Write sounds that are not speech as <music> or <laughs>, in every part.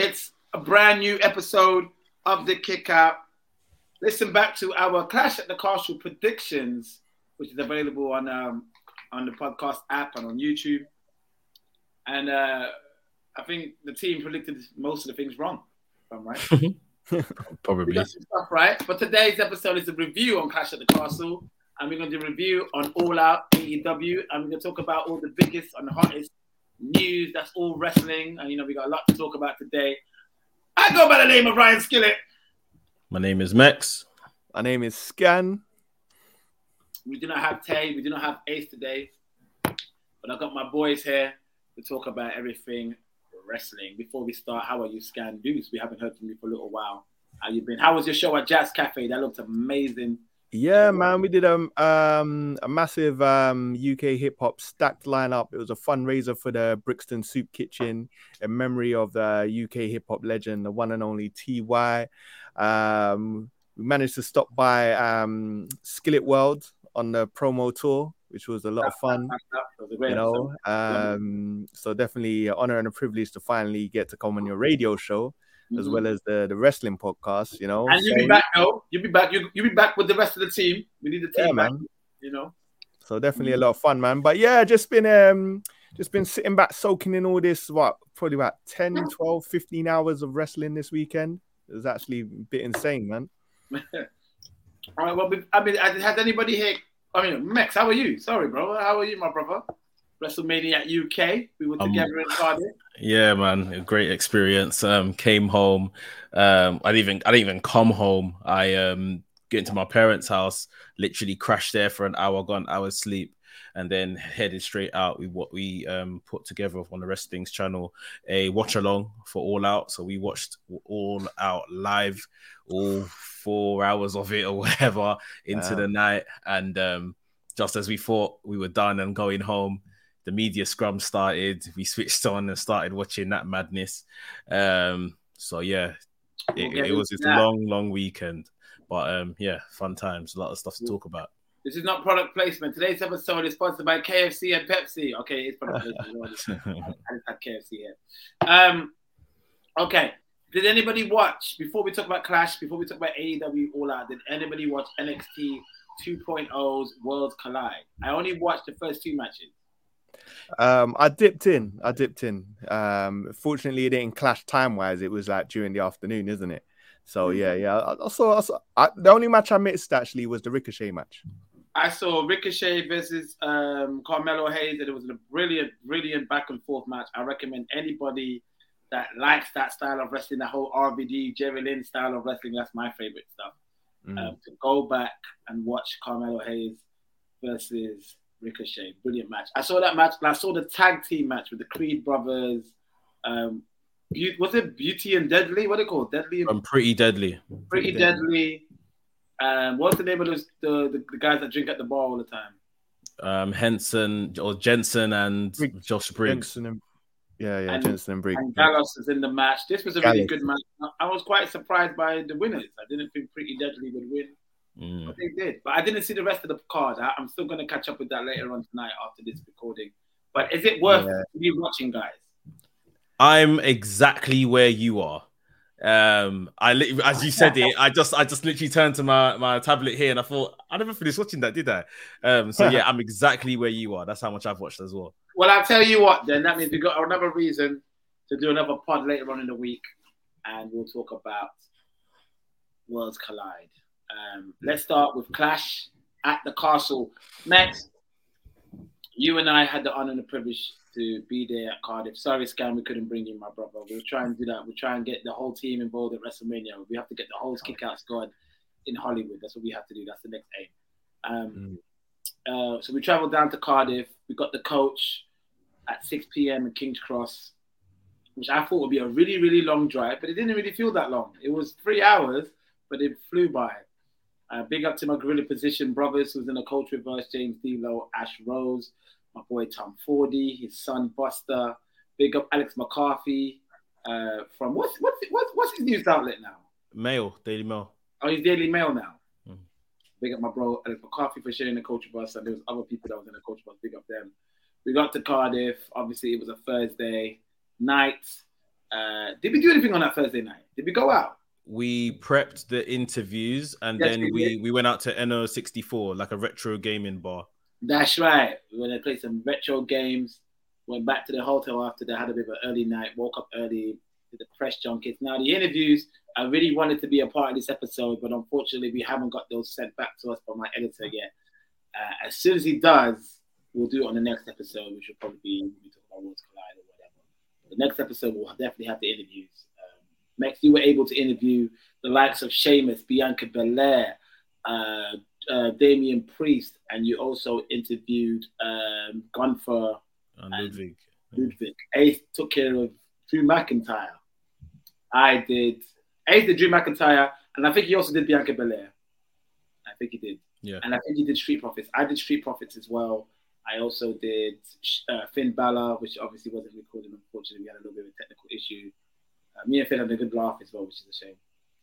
It's a brand new episode of the Kick Out. Listen back to our Clash at the Castle predictions, which is available on um, on the podcast app and on YouTube. And uh, I think the team predicted most of the things wrong. I'm right. <laughs> Probably. Stuff right. But today's episode is a review on Clash at the Castle, and we're going to do a review on All Out AEW, and we're going to talk about all the biggest and hottest news that's all wrestling. And you know, we got a lot to talk about today. I go by the name of Ryan Skillit. My name is Max. My name is Scan. We do not have Tay, we do not have Ace today, but I got my boys here to talk about everything wrestling. Before we start, how are you, Skandouz? We haven't heard from you for a little while. How you been? How was your show at Jazz Cafe? That looked amazing. Yeah, man, we did um, um a massive um UK hip hop stacked lineup. It was a fundraiser for the Brixton Soup Kitchen in memory of the UK hip hop legend, the one and only TY. Um, we managed to stop by um Skillit World on the promo tour, which was a lot of fun. <laughs> You know, um, so definitely an honor and a privilege to finally get to come on your radio show as Mm-hmm. well as the the wrestling podcast. You know, And you'll So- be back, though. You'll be back. You, you'll be back with the rest of the team. We need the team Yeah, back. man. You know. So definitely a lot of fun, man. But yeah, just been um just been sitting back soaking in all this what probably about 10, 12, 15 hours of wrestling this weekend. It was actually a bit insane, man. <laughs> All right. Well, I mean, has anybody here? I mean, max how are you? Sorry, bro. How are you, my brother? WrestleMania UK. We were Um, together in Cardiff. Yeah, man, a great experience. Um, came home. Um, I didn't even I didn't even come home. I um get into my parents' house, literally crashed there for an hour, got an hour's sleep, and then headed straight out with what we um put together on the Wrestling's channel, a watch along for All Out. So we watched All Out live, all four hours of it or <laughs> whatever into Wow. the night, and um just as we thought we were done and going home, the media scrum started. We switched on and started watching that madness. Um, so yeah, We'll it, was a long, long weekend. But um, yeah, fun times, a lot of stuff to talk about. This is not product placement. Today's episode is sponsored by KFC and Pepsi. Okay, it's product placement. I just had KFC here. Um, okay. Did anybody watch before we talk about Clash? Before we talk about AEW All Out, did anybody watch NXT 2.0's Worlds Collide? I only watched the first two matches. Um, I dipped in. I dipped in. Um, fortunately, it didn't clash time wise. It was like during the afternoon, isn't it? So yeah, yeah. I, I saw. I saw I, the only match I missed actually was the Ricochet match. I saw Ricochet versus um, Carmelo Hayes, and it was a brilliant, brilliant back and forth match. I recommend anybody that likes that style of wrestling, the whole RVD, Jerry Lynn style of wrestling. That's my favorite stuff. Mm. Um, to go back and watch Carmelo Hayes versus Ricochet, brilliant match. I saw that match, and I saw the tag team match with the Creed brothers. Um, Beau- was it Beauty and Deadly? What are they called? Deadly and I'm pretty deadly. Pretty Deadly. Um, what's the name of those, the, the the guys that drink at the bar all the time? Um, Henson or Jensen and Briggs. Josh Briggs. Jensen and, yeah, yeah, And- Jensen and Briggs. And Gallus is in the match. This was a really good match. I was quite surprised by the winners. I didn't think Pretty Deadly would win, Mm. but they did. But I didn't see the rest of the card. I, I'm still going to catch up with that later on tonight after this recording. But is it worth Yeah. me watching, guys? I'm exactly where you are. Um, I li- as you said it, I just I just literally turned to my my tablet here and I thought I never finished watching that, did I? Um, so yeah, I'm exactly where you are. That's how much I've watched as well. Well, I'll tell you what. Then that means we got another reason to do another pod later on in the week, and we'll talk about Worlds Collide. Um, let's start with Clash at the Castle. Mekz, you and I had the honor and the privilege to be there at Cardiff. Sorry, Scan, we couldn't bring you, my brother. We'll try and do that. We'll try and get the whole team involved at WrestleMania. We have to get the whole kick out squad in Hollywood. That's what we have to do. That's the next aim. Um, uh, so we traveled down to Cardiff. We got the coach at 6 p.m. in King's Cross, which I thought would be a really, really long drive, but it didn't really feel that long. It was three hours, but it flew by. Uh, big up to my Gorilla Position brothers who's in the Culture us, James D'Lo, Ash Rose, my boy Tom Fordy, his son Buster. Big up Alex McCarthy uh, from what's what's what's what's his news outlet now? Mail, Daily Mail. Oh, he's Daily Mail now. Mhm. Big up my bro Alex McCarthy for sharing the Culture bus, and there was other people that was in the Culture bus. Big up them. We got to Cardiff. Obviously, it was a Thursday night. Uh, did we do anything on that Thursday night? Did we go out? We prepped the interviews and Yes, then we we, went out to NQ64, like a retro gaming bar. That's right. We went to play some retro games. Went back to the hotel after they Had a bit of an early night. Woke up early. Did the press junkets. Now the interviews. I really wanted to be a part of this episode, but unfortunately we haven't got those sent back to us by my editor yet. Uh, as soon as he does, we'll do it on the next episode, which will probably be we talk about Worlds Collide or whatever. The next episode we'll definitely have the interviews. Max, you were able to interview the likes of Sheamus, Bianca Belair, uh, uh, Damian Priest, and you also interviewed um, Gunther And And- Ludwig. Ludwig. Ace took care of Drew McIntyre. I did. Ace did Drew McIntyre, and I think he also did Bianca Belair. I think he did. Yeah. And I think he did Street Profits. I did Street Profits as well. I also did uh, Finn Balor, which obviously wasn't recorded. Unfortunately, we had a little bit of a technical issue. Uh, me and Finn had a good laugh as well, which is a shame.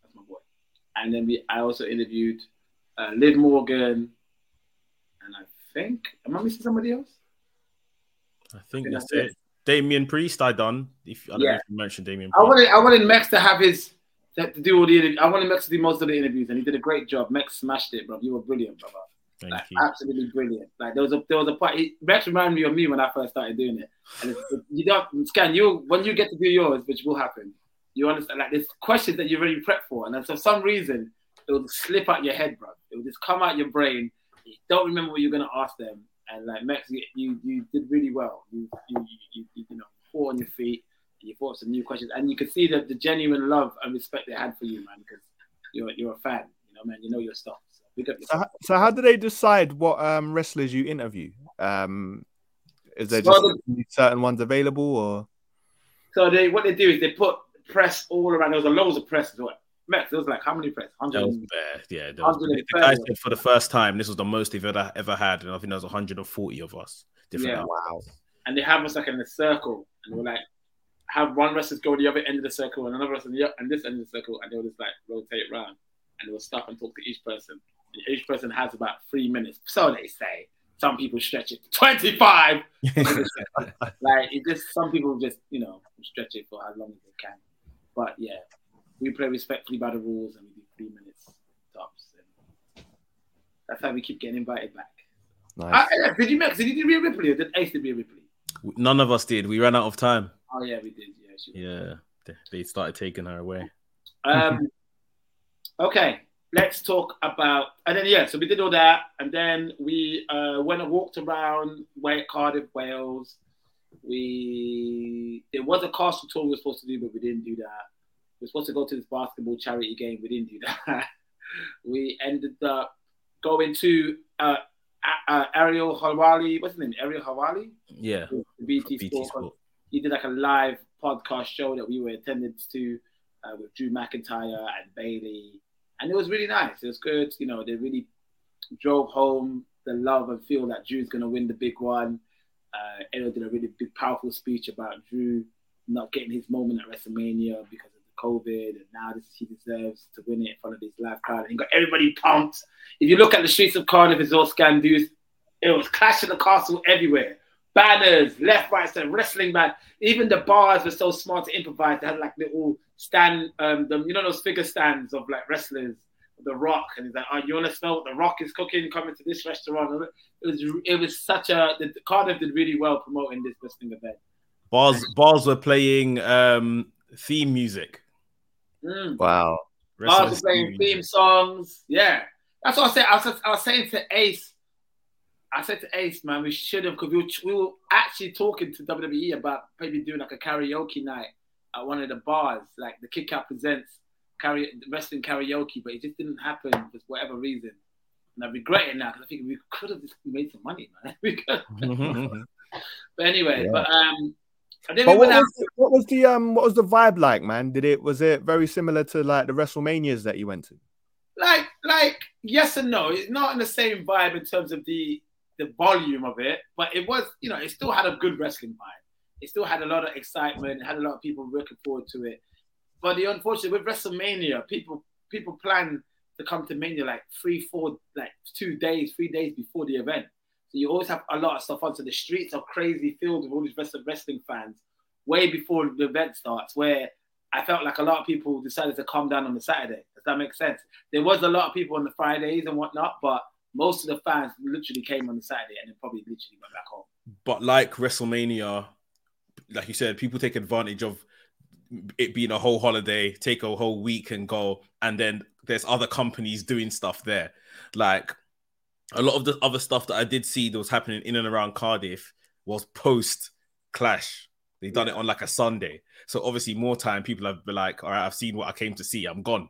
That's my boy. And then we, I also interviewed uh, Liv Morgan, and I think am I missing somebody else? I think think that's that's it. Damian Priest, I done. If I don't know if you mentioned Damian Priest. I wanted I wanted Mekz to have his to to do all the interviews. I wanted Mekz to do most of the interviews, and he did a great job. Mekz smashed it, bro. You were brilliant, brother. Thank Like, you. absolutely brilliant. Like there was a there was a part. He, Mekz reminded me of me when I first started doing it. And it's, it- you don't scan you when you get to do yours, which will happen. You understand? Like there's questions that you're already prepped for, and then for some reason it will slip out your head, bro. It will just come out your brain. You don't remember what you're gonna ask them, and like Max, you you, you did really well. You you, you you you know fought on your feet. You thought of some new questions, and you could see the, the genuine love and respect they had for you, man, because you're you're a fan. You know, man, you know your stuff. So So, so how do they decide what um, wrestlers you interview? Um, is there So just certain ones available, or So they what they do is they put press all around. There was a loads of press as well. Max, there was like how many press? That was Hundred. Yeah, that was, Hundred the guy said for the first time this was the most they've ever ever had, and I think there was 140 of us. Different. Yeah. wow, And they have us like in a circle, and they were like have one wrestler go to the other end of the circle and another wrestler on the and this end of the circle, and they'll just like rotate around, and they'll stop and talk to each person. And each person has about three minutes, so they say. Some people stretch it 25. <laughs> like it just some people just you know stretch it for as long as they can. But yeah, we play respectfully by the rules and we do three minutes tops. And that's how we keep getting invited back. nice. Uh, did you make? Did you do Ripley or did Ace do Ripley? None of us did. We ran out of time. Oh yeah, we did. Yeah. She Yeah, they, they started taking her away. Um, <laughs> okay, let's talk about and then yeah, so we did all that, and then we uh, went and walked around Cardiff, Wales. We there was a castle tour we were supposed to do, but we didn't do that. We were supposed to go to this basketball charity game, we didn't do that. <laughs> we ended up going to uh, uh, Ariel Helwani. What's his name? Ariel Helwani. Yeah, BT, BT Sport. Sport. He did like a live podcast show that we were attended to uh, with Drew McIntyre and Bayley, and it was really nice. It was good. You know, they really drove home the love and feel that Drew's gonna win the big one. Uh, Ariel did a really big, powerful speech about Drew not getting his moment at WrestleMania because of the COVID, and now this he deserves to win it in front of this live crowd. And he got everybody pumped. If you look at the streets of Cardiff, it's all scandus. It was Clash of the Castle everywhere. Banners, left, right, center, wrestling band. Even the bars were so smart to improvise. They had like little stand, um, you know those figure stands of like wrestlers, The Rock, and he's like, "Oh, you want to smell what The Rock is cooking? Coming to this restaurant." It was, it was such a. The, Cardiff did really well promoting this wrestling event. Bars bars were playing um theme music. Mm. wow. Bars were Wrestlers' playing theme theme songs. Yeah, that's what I said. I was, I was saying to Ace. I said to Ace, man, we should have because we were, we were actually talking to WWE about maybe doing like a karaoke night at one of the bars, like the Kick Out presents karaoke, wrestling karaoke, but it just didn't happen for whatever reason. And I regret it now because I think we could have just made some money, man. <laughs> <laughs> But anyway, Yeah. but um, But what out. was, the, what was the um what was the vibe like, man? Did it was it very similar to like the WrestleManias that you went to? like like yes and no it's not in the same vibe in terms of the the volume of it but it was you know it still had a good wrestling vibe it still had a lot of excitement it had a lot of people looking forward to it but the unfortunate with wrestlemania people people plan to come to mania like three four like two days three days before the event so you always have a lot of stuff on so the streets are crazy filled with all these wrestling fans way before the event starts, where I felt like a lot of people decided to calm down on the Saturday. Does that make sense? There was a lot of people on the Fridays and whatnot, but most of the fans literally came on the Saturday and then probably literally went back home. But like WrestleMania, like you said, people take advantage of it being a whole holiday, take a whole week and go, and then there's other companies doing stuff there. Like a lot of the other stuff that I did see that was happening in and around Cardiff was post Clash. They done it on like a Sunday, so obviously more time. People have been like, "All right, I've seen what I came to see. I'm gone."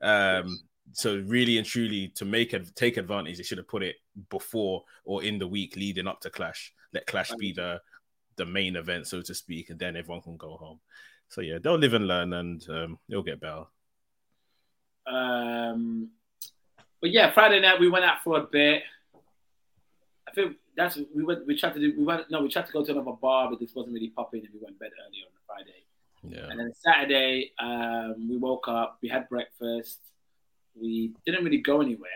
Um, so really and truly, to make it take advantage, they should have put it before or in the week leading up to Clash. Let Clash be the the main event, so to speak, and then everyone can go home. So yeah, they'll live and learn, and um, it'll get better. Um, but yeah, Friday night we went out for a bit. I think that's we went. We tried to do. We went. No, we tried to go to another bar, but this wasn't really popping, and we went bed early on the Friday. Yeah. And then Saturday, um, we woke up. We had breakfast. We didn't really go anywhere.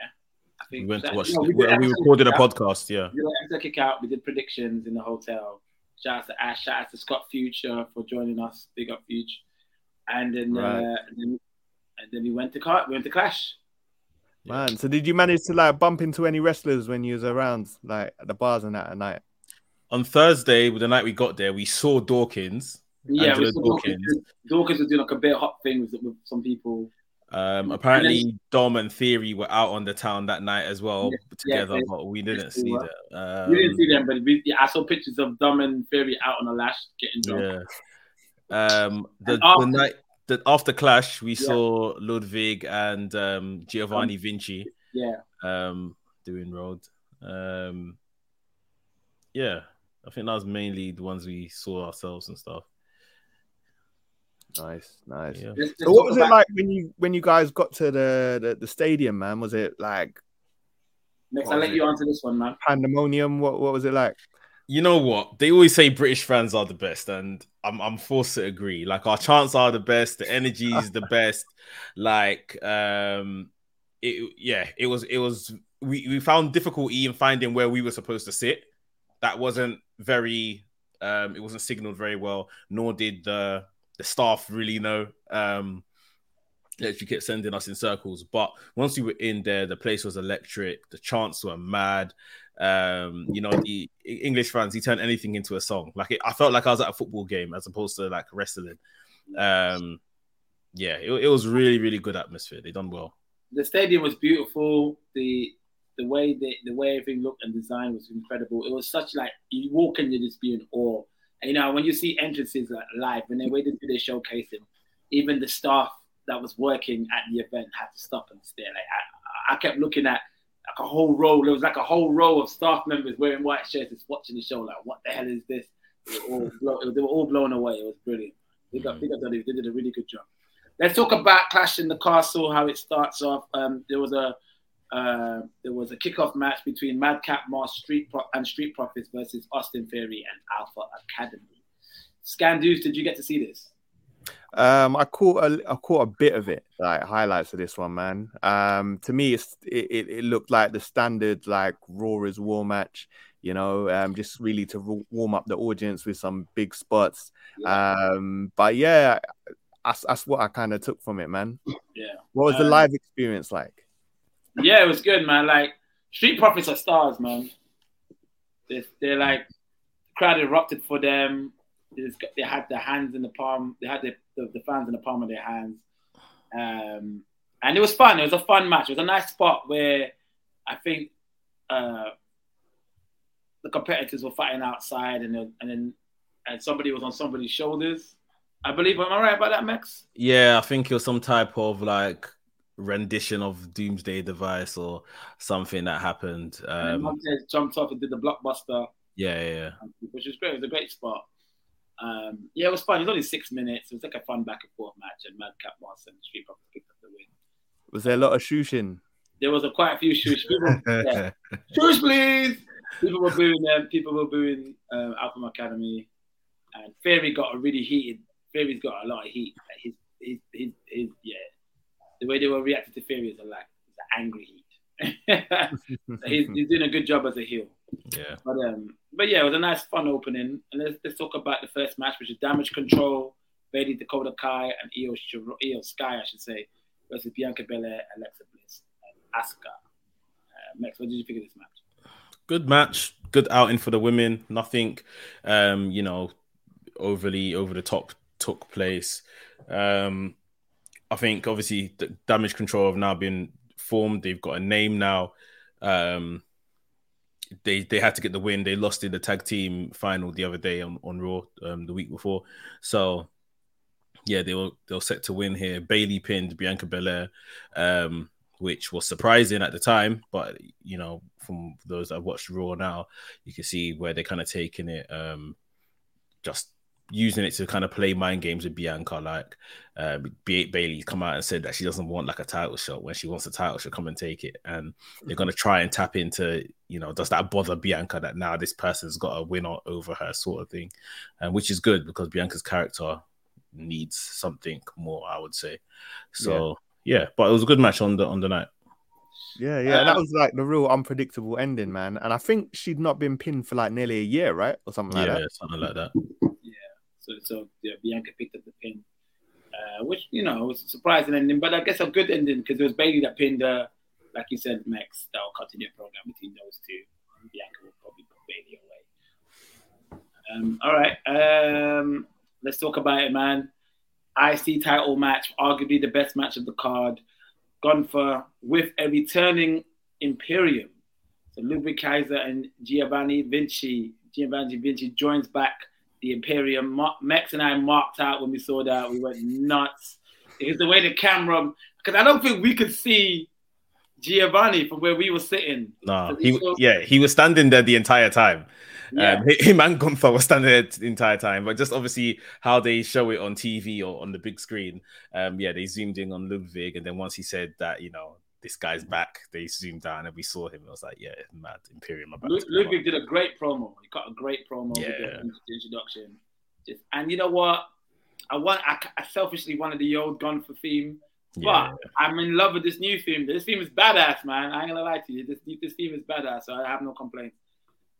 I think We went to watch. no, we, we recorded a podcast. Yeah. We did kick out. We did predictions in the hotel. Shout out to Ash. Shout out to Scott Future for joining us. Big up Future. And then, Right. uh, and then, and then we went to car. We went to Clash. Man, so did you manage to like bump into any wrestlers when you was around, like at the bars and that at night? On Thursday, the night we got there, we saw Dawkins. Yeah, Angelo we saw Dawkins. Dawkins. Dawkins was doing like a bit of hot things with some people. Um, apparently, Dom and Theory were out on the town that night as well Yeah, together, yeah, but we didn't see were. that. Um, we didn't see them, but we, yeah, I saw pictures of Dom and Theory out on the lash getting drunk. Yeah. Um, the, after- the night the, after Clash, we saw Ludwig and um, Giovanni Vinci Yeah. um, doing road. Um, yeah, I think that was mainly the ones we saw ourselves and stuff. Nice, nice. Yeah. Let's- let's So what was it like when you when you guys got to the the, the stadium, man? Was it like Mekz, I'll let you answer this one, man. pandemonium? What what was it like? You know what? They always say British fans are the best, and I'm I'm forced to agree. Like our chants are the best, the energy is the <laughs> best. Like, um, it yeah, it was it was we we found difficulty in finding where we were supposed to sit. That wasn't very um, it wasn't signaled very well, nor did the the staff really know. Um, literally kept sending us in circles. But once we were in there, the place was electric. The chants were mad. Um, you know, the English fans, he turned anything into a song. Like it, I felt like I was at a football game as opposed to like wrestling. Um, yeah, it, it was really, really good atmosphere. They done well. The stadium was beautiful. The the way the, the way everything looked and designed was incredible. It was such like you walk in, you just be in awe. You know, when you see entrances live, when they waited to do their showcasing, even the staff that was working at the event had to stop and stare. Like I, I kept looking at like a whole row. There was like a whole row of staff members wearing white shirts, just watching the show. Like, what the hell is this? They were all, blow, they were all blown away. It was brilliant. They did a really good job. Let's talk about Clash in the Castle. How it starts off. Um, there was a uh, there was a kickoff match between Madcap Moss Street Pro- and Street Profits versus Austin Theory and Alpha Academy. Skandouz, did you get to see this? Um, I caught a, I caught a bit of it, like highlights of this one, man. Um, to me, it's it, it, it looked like the standard like Raw is War match, you know, um, just really to warm up the audience with some big spots. Um, but yeah, that's, that's what I kind of took from it, man. Yeah. What was the Um, live experience like? Yeah, it was good, man. Like Street Profits are stars, man. They're, they're like crowd erupted for them. They, just they had their hands in the palm. They had the, the, the fans in the palm of their hands. Um, and it was fun. It was a fun match. It was a nice spot where I think uh, the competitors were fighting outside, and and then and somebody was on somebody's shoulders. I believe. Am I right about that, Max? Yeah, I think it was some type of like rendition of Doomsday Device or something that happened. and then Um, Montez jumped off and did the blockbuster. yeah, yeah, yeah. which was great. It was a great spot. Um, yeah, it was fun. It was only six minutes. It was like a fun back and forth match, and Madcap Moss and Street Profits picked up the win. Was there a lot of shooting? There was a quite a few shoots. People, <laughs> yeah. Shoots, please. People were booing them. People were booing um, Alpha Academy, and Theory got a really heated. Theory's got a lot of heat. His, his, his, his, yeah. The way they were reacting to Theory is a like it's an angry heat. <laughs> he's, he's doing a good job as a heel. yeah. But um, but yeah, it was a nice, fun opening. And let's, let's talk about the first match, which is Damage Control, Bayley Dakota Kai, and Iyo, Iyo Sky, I should say, versus Bianca Belair, Alexa Bliss, and Asuka. Uh, Max, what did you think of this match? Good match, good outing for the women. Nothing, um, you know, overly over the top took place. Um, I think obviously the damage control have now been formed. They've got a name now. Um, they they had to get the win. They lost in the tag team final the other day on on Raw um, the week before. So yeah, they were they were set to win here. Bayley pinned Bianca Belair, um, which was surprising at the time, but you know from those that watched Raw now, you can see where they're kind of taking it. Um, just using it to kind of play mind games with Bianca. Like uh, Bayley come out and said that she doesn't want like a title shot. When she wants a title, she'll come and take it. And they're gonna try and tap into, you know, does that bother Bianca that now this person's got a win over her sort of thing, and which is good because Bianca's character needs something more, I would say. So yeah, yeah but it was a good match on the on the night. Yeah, yeah, uh, that was like the real unpredictable ending, man. And I think she'd not been pinned for like nearly a year, right, or something like yeah, that. something like that. So, so yeah, Bianca picked up the pin, uh, which you know was a surprising ending, but I guess a good ending because it was Bayley that pinned her. Like you said, Max, that will continue a program between those two. Bianca will probably put Bayley away. Um, all right, um, let's talk about it, man. IC title match, arguably the best match of the card. Gunther with a returning Imperium. So Ludwig Kaiser and Giovanni Vinci. Giovanni Vinci joins back the Imperium. Max and I marked out when we saw that. We went nuts. It's the way the camera, because I don't think we could see Giovanni from where we were sitting. No, he yeah, he was standing there the entire time. Yeah. Um, him and Gunther were standing there the entire time, but just obviously how they show it on TV or on the big screen. Um, yeah, they zoomed in on Ludwig, and then once he said that, you know, this guy's back. They zoomed down and we saw him. I was like, yeah, mad Imperium. Ludwig did a great promo. He got a great promo yeah. with the introduction. Just, and you know what? I want. I, I selfishly wanted the old Gunther theme, but yeah. I'm in love with this new theme. This theme is badass, man. I ain't gonna lie to you. This this theme is badass, so I have no complaints.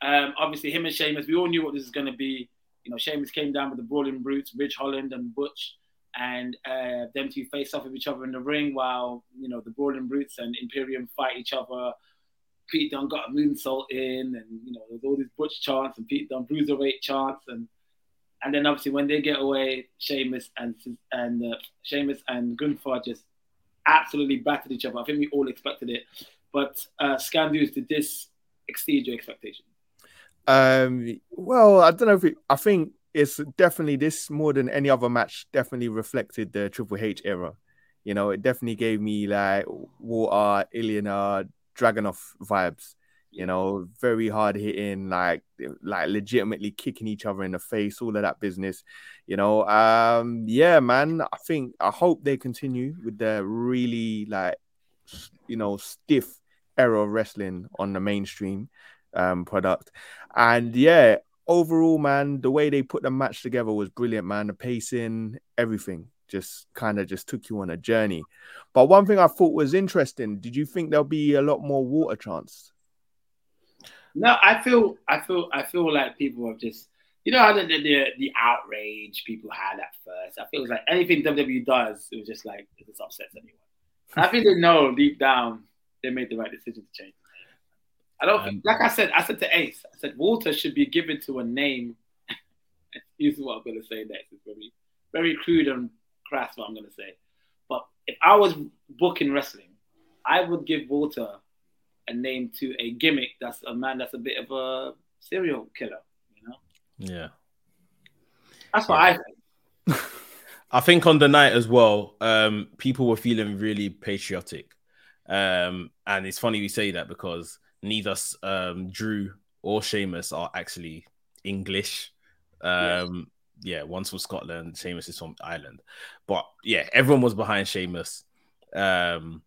Um, obviously, him and Sheamus, we all knew what this is gonna be. You know, Sheamus came down with the Brawling Brutes, Ridge Holland and Butch and uh, them two face off with each other in the ring while you know the Brawling Brutes and Imperium fight each other. Pete Dunne got a moonsault in, and you know there's all these Butch chants and Pete Dunne bruiserweight chants, and and then obviously when they get away, Sheamus and and uh, Sheamus and Gunther just absolutely battered each other. I think we all expected it, but uh, Skandouz, did this exceed your expectations? Um, well, I don't know if it, I think it's definitely this more than any other match definitely reflected the Triple H era. You know, it definitely gave me like Walter, Ilja, Dragunov vibes. You know, very hard hitting, like like legitimately kicking each other in the face, all of that business. You know, um, yeah, man. I think I hope they continue with the really like you know stiff era of wrestling on the mainstream um product. And yeah, overall, man, the way they put the match together was brilliant, man. The pacing, everything just kind of just took you on a journey. But one thing I thought was interesting, did you think there'll be a lot more Walter chance? No, I feel I feel I feel like people have just you know the, the the outrage people had at first. I feel like anything WWE does, it was just like it just upsets anyone. I think they know deep down they made the right decision to change. I don't um, like I said. I said to Ace. I said Walter should be given to a name. <laughs> Here's what I'm gonna say next. It's very, very crude and crass. What I'm gonna say. But if I was booking wrestling, I would give Walter a name to a gimmick that's a man that's a bit of a serial killer. You know. Yeah. That's what yeah. I think. <laughs> I think on the night as well, um, people were feeling really patriotic. Um, and it's funny we say that because neither um, Drew or Sheamus are actually English. Um, yes. Yeah, one's from Scotland, Sheamus is from Ireland. But yeah, everyone was behind Sheamus. Um,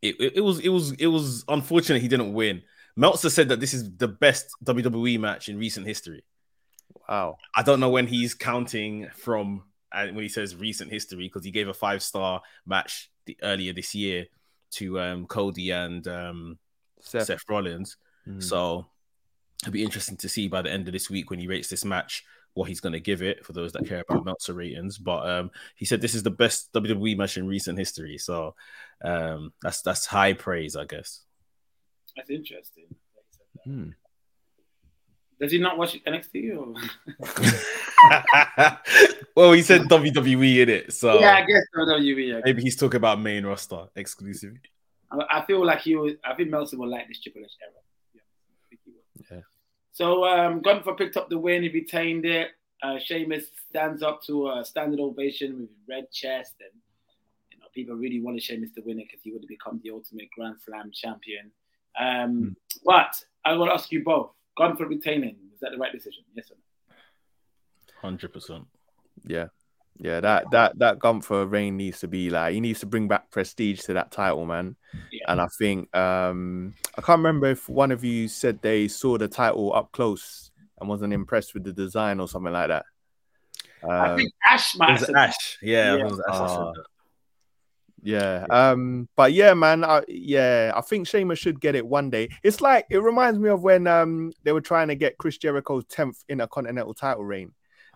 it, it, it was it was it was unfortunate he didn't win. Meltzer said that this is the best WWE match in recent history. Wow. I don't know when he's counting from and uh, when he says recent history because he gave a five star match the, earlier this year to um, Cody and um, Seth, Seth Rollins. Mm. So it'll be interesting to see by the end of this week when he rates this match what he's going to give it for those that care about Meltzer ratings. But um, he said this is the best WWE match in recent history, so um, that's that's high praise, I guess. That's interesting. Hmm. Does he not watch NXT? Or? <laughs> well, he said WWE in it, so yeah, I guess WWE. I guess. maybe he's talking about main roster exclusively. I, feel like he was. I think Meltzer will like this Triple H era. Yeah, I think he will. Yeah. So um, Gunther picked up the win. He retained it. Uh, Sheamus stands up to a standard ovation with red chest, and you know people really wanted Sheamus to win it because he would have become the ultimate Grand Slam champion. Um, But I will ask you both: Gunther retaining was that the right decision? Yes or no? Hundred percent. Yeah. Yeah, that that that Gunther reign needs to be like he needs to bring back prestige to that title, man. Yeah. And I think um I can't remember if one of you said they saw the title up close and wasn't impressed with the design or something like that. I Um, think Ash might It have said Ash. Yeah, Yeah. it was Ash that said Ah. that. Yeah. Um. But yeah, man. I, yeah, I think Sheamus should get it one day. It's like it reminds me of when um they were trying to get Chris Jericho's tenth Intercontinental title reign.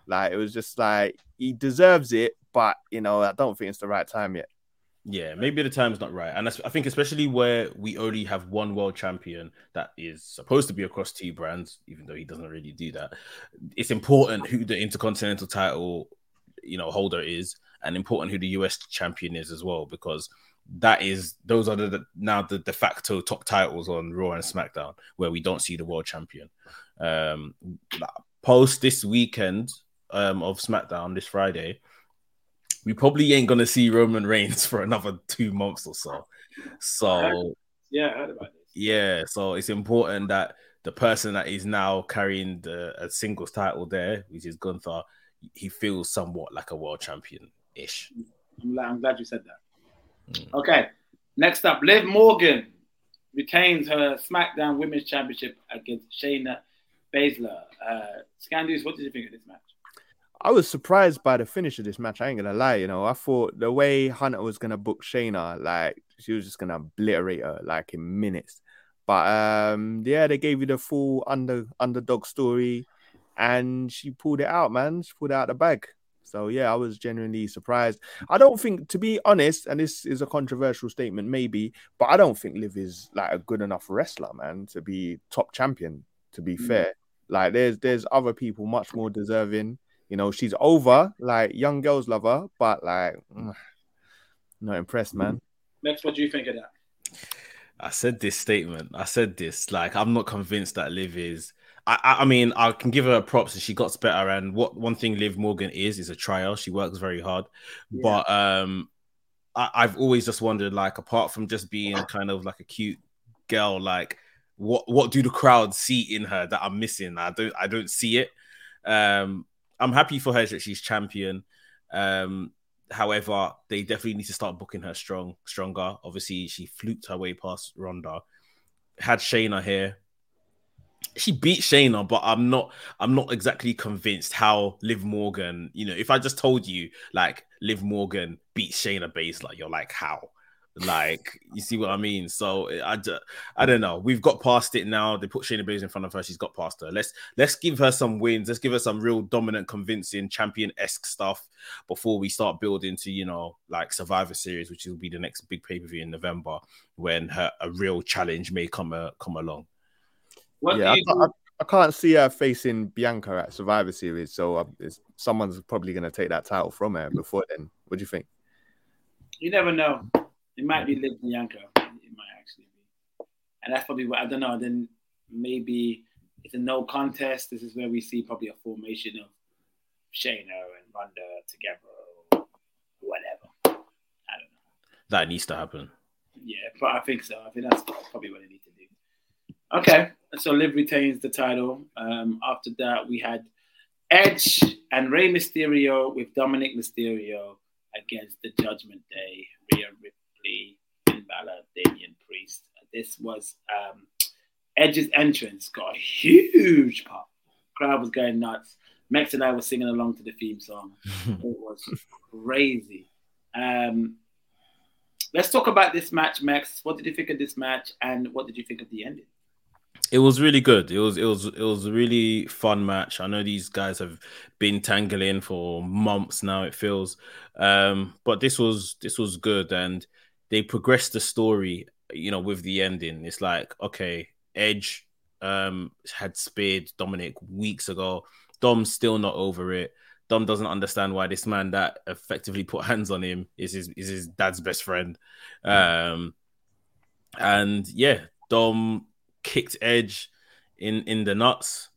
Like it was just like he deserves it, but you know I don't think it's the right time yet. Yeah, maybe the time's not right, and I think especially where we only have one world champion that is supposed to be across two brands, even though he doesn't really do that. It's important who the intercontinental title, you know, holder is, and important who the US champion is as well, because that is those are the now the de facto top titles on Raw and SmackDown, where we don't see the world champion. Um, post this weekend um, of SmackDown this Friday, we probably ain't gonna see Roman Reigns <laughs> for another two months or so. So Yeah, I heard about this. yeah, so it's important that the person that is now carrying the a singles title there, which is Gunther, he feels somewhat like a world champion ish. I'm, glad- I'm glad you said that. Mm. Okay, next up, Liv Morgan retains her SmackDown Women's Championship against Shayna Baszler. Uh, Skandouz, what did you think of this match? I was surprised by the finish of this match. I ain't gonna lie, you know. I thought the way Hunter was gonna book Shayna, like she was just gonna obliterate her like in minutes. But um, yeah, they gave you the full under underdog story, and she pulled it out, man. She pulled it out the bag. So yeah, I was genuinely surprised. I don't think, to be honest, and this is a controversial statement, maybe, but I don't think Liv is like a good enough wrestler, man, to be top champion. To be Mm. fair, like there's there's other people much more deserving. You know, she's over, like young girls love her, but like, mm, not impressed, man. Mekz, what do you think of that? I said this statement. I said this. Like, I'm not convinced that Liv is. I, I, I mean, I can give her props and she got better. And what one thing Liv Morgan is is a trial. She works very hard, Yeah. but um, I, I've always just wondered, like, apart from just being kind of like a cute girl, like, what what do the crowd see in her that I'm missing? I don't I don't see it. Um, I'm happy for her that she's champion. Um, however, they definitely need to start booking her strong, stronger. Obviously, she fluked her way past Ronda. Had Shayna here. She beat Shayna, but I'm not I'm not exactly convinced how Liv Morgan, you know, if I just told you like Liv Morgan beat Shayna Baszler, you're like, how? Like, you see what I mean? So I, I don't know. We've got past it now. They put Shayna Baszler in front of her. She's got past her. Let's let's give her some wins. Let's give her some real dominant, convincing, champion esque stuff before we start building to you know like Survivor Series, which will be the next big pay per view in November when her a real challenge may come uh, come along. What yeah, I can't. I, I can't see her facing Bianca at Survivor Series, so uh, someone's probably gonna take that title from her before then. What do you think? You never know. It might be Liv Bianca. It might actually be. And that's probably what I don't know. Then maybe it's a no contest. This is where we see probably a formation of Shayna and Ronda together or whatever. I don't know. That needs to happen. Yeah, but I think so. I think that's probably what they need to do. Okay, so Liv retains the title. Um, after that, we had Edge and Rey Mysterio with Dominic Mysterio against the Judgment Day, Rhea Ripley, Finn Balor, Damian Priest. This was um, Edge's entrance got a huge pop. Crowd was going nuts. Max and I were singing along to the theme song. <laughs> It was crazy. Um, let's talk about this match, Max. What did you think of this match, and what did you think of the ending? It was really good. It was it was it was a really fun match. I know these guys have been tangling for months now. It feels, um, but this was this was good, and they progressed the story. You know, with the ending, it's like okay, Edge um had speared Dominic weeks ago. Dom's still not over it. Dom doesn't understand why this man that effectively put hands on him is his is his dad's best friend. Um, and yeah, Dom kicked Edge in in the nuts.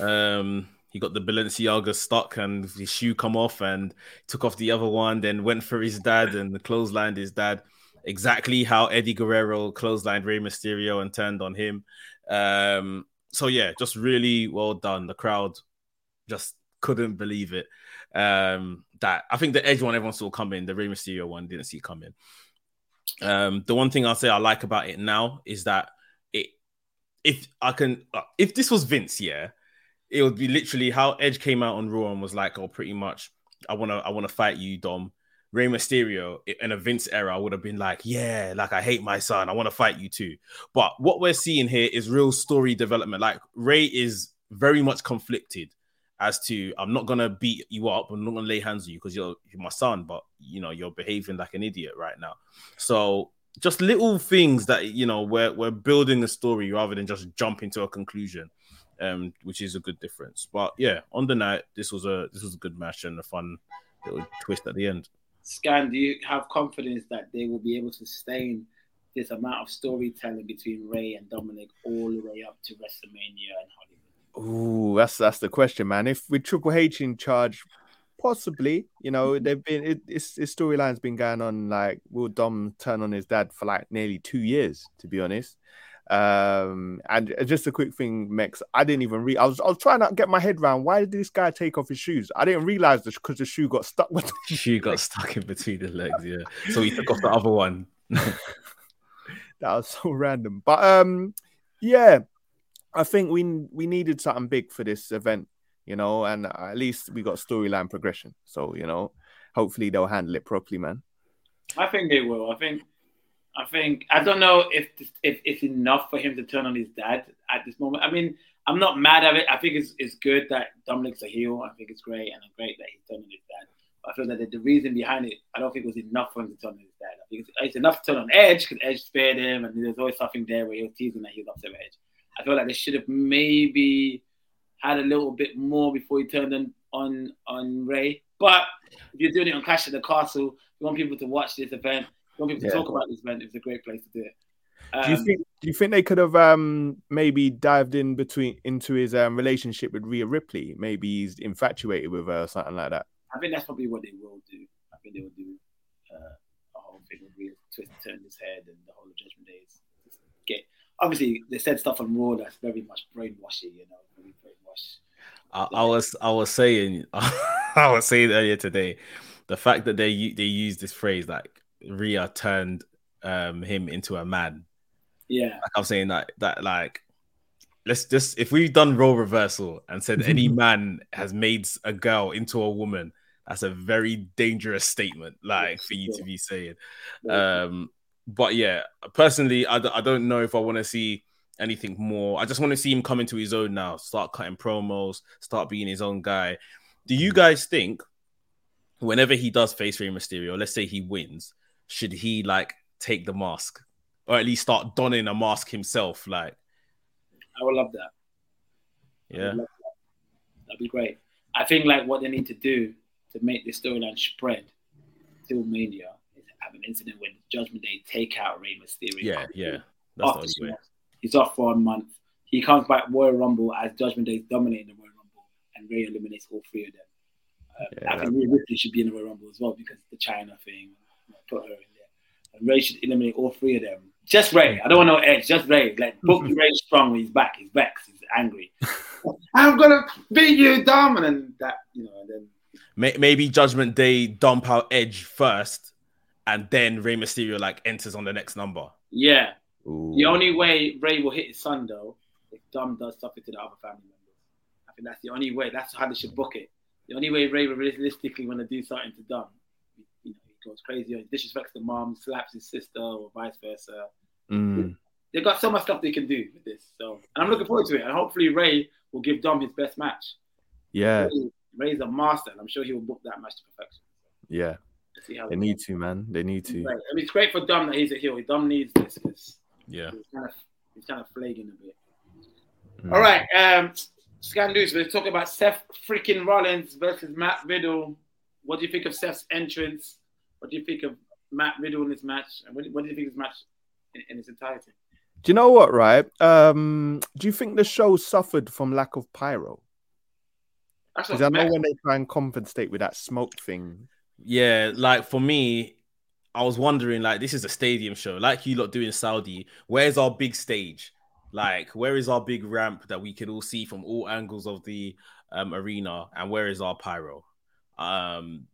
Um, he got the Balenciaga stuck and his shoe come off and took off the other one, then went for his dad and the clotheslined his dad. Exactly how Eddie Guerrero clotheslined Rey Mysterio and turned on him. Um, so yeah, just really well done. The crowd just couldn't believe it. Um, that I think the Edge one everyone saw coming, the Rey Mysterio one didn't see coming. Um, the one thing I'll say I like about it now is that it, if I can, uh, if this was Vince, yeah, it would be literally how Edge came out on Raw and was like, "Oh, pretty much, I wanna, I wanna fight you, Dom." Rey Mysterio in a Vince era would have been like, "Yeah, like I hate my son, I want to fight you too." But what we're seeing here is real story development. Like Rey is very much conflicted as to I'm not gonna beat you up, I'm not gonna lay hands on you because you're you're my son, but you know you're behaving like an idiot right now. So just little things that you know we're we're building a story rather than just jumping to a conclusion, um, which is a good difference. But yeah, on the night, this was a this was a good match and a fun little twist at the end. Scan, do you have confidence that they will be able to sustain this amount of storytelling between Rey and Dominic all the way up to WrestleMania and Hollywood? Ooh, that's that's the question, man. If with Triple H in charge, possibly. You know, Mm-hmm. they've been it, it's his storyline's been going on like will Dom turn on his dad for like nearly two years, to be honest. Um, and just a quick thing, Mekz. I didn't even read. I was I was trying to get my head around why did this guy take off his shoes? I didn't realize this because the shoe got stuck with. <laughs> Shoe got stuck in between the legs, yeah. So he took off the other one. <laughs> that was so random. But um, yeah, I think we we needed something big for this event, you know, and at least we got storyline progression. So you know, hopefully they'll handle it properly, man. I think they will. I think. I think. I don't know if if it's enough for him to turn on his dad at this moment. I mean, I'm not mad at it. I think it's it's good that Dominic's a heel. I think it's great and great that he's turning his dad. But I feel that the, the reason behind it, I don't think it was enough for him to turn on his dad. I think it's, it's enough to turn on Edge because Edge spared him, and there's always something there where he was teasing that he was upset Edge. I feel like they should have maybe had a little bit more before he turned on on, on Rey. But if you're doing it on Clash of the Castle, you want people to watch this event, want people to Yeah. talk about this event, it's a great place to do it. do you Um, think do you think they could have um maybe dived in between into his um relationship with Rhea Ripley? Maybe he's infatuated with her or something like that. I think that's probably what they will do. I think they will do uh, a whole thing with Rhea twist, turn his head, and the whole of Judgment Day is is get. Obviously, they said stuff on Raw that's very much brainwashy, you know, very brainwash. I, I was I was saying <laughs> I was saying earlier today, the fact that they u- they use this phrase like Rhea turned um him into a man. Yeah, Like I'm saying that that like let's just if we've done role reversal and said any <laughs> man has made a girl into a woman, that's a very dangerous statement, like for you to be saying. Um, but yeah, personally, I, d- I don't know if I want to see anything more. I just want to see him come into his own now, start cutting promos, start being his own guy. Do you guys think whenever he does face Rey Mysterio, let's say he wins, should he like take the mask or at least start donning a mask himself? Like, I would love that. Yeah, love that. That'd be great. I think like what they need to do to make this storyline spread till Mania is have an incident when Judgment Day take out Rey Mysterio. yeah, yeah. That's the way. He's off for a month. He comes back Royal Rumble as Judgment Day is dominating the Royal Rumble, and Rey eliminates all three of them. Um, Yeah, I think Rhea Ripley should be in the Royal Rumble as well because the Chyna thing. You know, Put her in there. And Rey should eliminate all three of them. Just Rey. I don't want no edge. Just Rey. Like book <laughs> Rey strong when he's back. He's vexed. He's angry. <laughs> I'm gonna beat you, Dom, and then that, you know, and then Maybe Judgment Day dump out Edge first, and then Rey Mysterio like enters on the next number. yeah. Ooh. The only way Rey will hit his son though, if Dom does something to the other family members. I think that's the only way. That's how they should book it. The only way Rey will realistically want to do something to Dom, you know, he goes crazy or he disrespects the mom, slaps his sister, or vice versa. Mm. they got so much stuff they can do with this. So, and I'm looking forward to it. And hopefully, Rey will give Dom his best match. Yeah, Rey, Rey's a master, and I'm sure he will book that match to perfection. yeah. See They need goes. to, man. They need to. Right. I mean, it's great for Dom that he's a heel. Dom needs this because Yeah. he's kind of he's kind of flagging a bit. Mm. All right, um, Scan Loose. Let's talk about Seth freaking Rollins versus Matt Riddle. What do you think of Seth's entrance? What do you think of Matt Riddle in this match? And what, what do you think of this match in, in its entirety? Do you know what? Right? Um, do you think the show suffered from lack of pyro? Because I know when they try and compensate with that smoke thing. Yeah, like for me, I was wondering, like, this is a stadium show, like you lot do in Saudi. Where's our big stage? Like, where is our big ramp that we can all see from all angles of the um, arena? And where is our pyro? Um,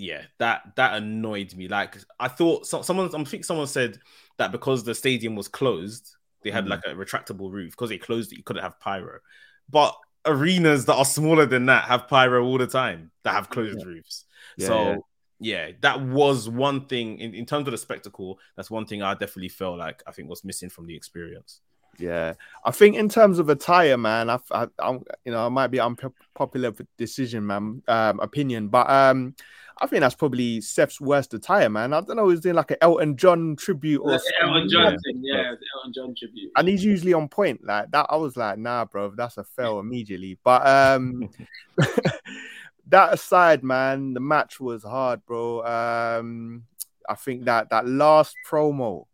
yeah, that that annoyed me. Like, I thought so, someone, I think someone said that because the stadium was closed, they had Mm. like a retractable roof. Because they closed it, you couldn't have pyro. But arenas that are smaller than that have pyro all the time that have closed roofs. Yeah, so yeah. yeah. that was one thing in, in terms of the spectacle. That's one thing I definitely felt like I think was missing from the experience. Yeah, I think in terms of attire, man, I, I, I'm, you know, I might be unpopular decision, man, um, opinion, but um, I think that's probably Seth's worst attire, man. I don't know, he's doing like an Elton John tribute or Like Elton. John thing, yeah, Elton John tribute. and he's usually on point like that. I was like, nah, bro, that's a fail immediately. But um, <laughs> that aside, man, the match was hard, bro. Um, I think that that last promo,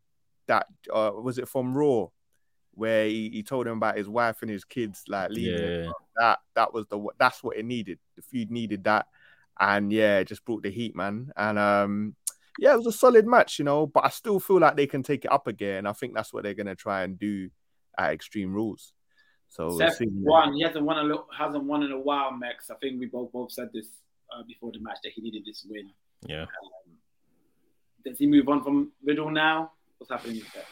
that uh, was it from Raw, where he, he told him about his wife and his kids, like leaving. Yeah, That that was the that's what it needed. The feud needed that, and yeah, it just brought the heat, man. And um, yeah, it was a solid match, you know. But I still feel like they can take it up again. I think that's what they're gonna try and do at Extreme Rules. So we'll Seth see. won. He hasn't won a lo- hasn't won in a while, Max. I think we both both said this uh, before the match that he needed this win. yeah. Um, does he move on from Riddle now? What's happening with that?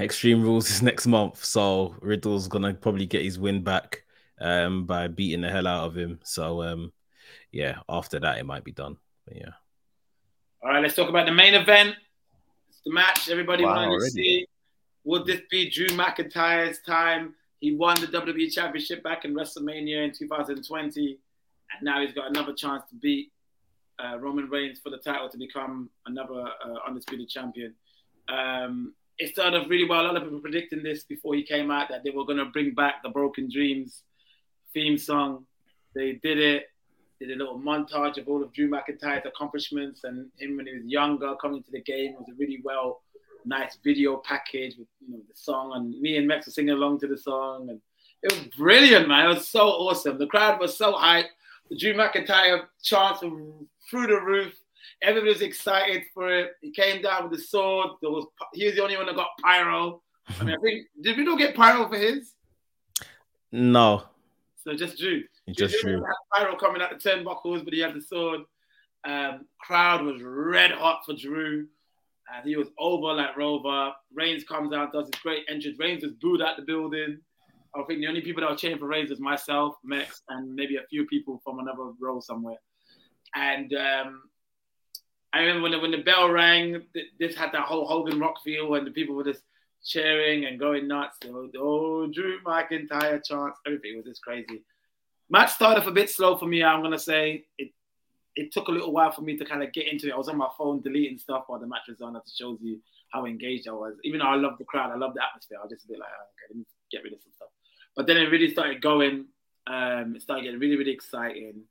Extreme Rules is <laughs> next month, so Riddle's gonna probably get his win back um, by beating the hell out of him. So um, yeah, after that it might be done. But yeah, All right, let's talk about the main event. It's the match everybody Wow, wanted to see. Would this be Drew McIntyre's time? He won the WWE Championship back in WrestleMania in 2020, and now he's got another chance to beat uh, Roman Reigns for the title to become another uh, undisputed champion. Um, it started off really well. A lot of people predicting this before he came out that they were going to bring back the Broken Dreams theme song. They did it. Did a little montage of all of Drew McIntyre's accomplishments and him when he was younger coming to the game. It was a really well, nice video package with you know the song and me and Max were singing along to the song and it was brilliant, man. It was so awesome. The crowd was so hyped. The Drew McIntyre chants were through the roof. Everybody was excited for it. He came down with the sword. There was he was the only one that got pyro. I mean, I think did we not get pyro for his? no, So just Drew. just Drew Drew. had pyro coming out the turnbuckles, but he had the sword. Um, crowd was red hot for Drew. And he was over like Rover. Reigns comes out, does his great entrance. Reigns was booed out the building. I think the only people that were cheering for Reigns was myself, Mekz, and maybe a few people from another row somewhere. And um, I remember when the, when the bell rang, th- this had that whole Hogan Rock feel, and the people were just cheering and going nuts. Oh, Drew McIntyre chants, everything was just crazy. Match started off a bit slow for me. I'm gonna say it. It took a little while for me to kind of get into it. I was on my phone deleting stuff while the match was on. That shows you how engaged I was. Even though I love the crowd, I love the atmosphere. I was just a bit like, oh, okay, let me get rid of some stuff. But then it really started going. Um, it started getting really, really exciting,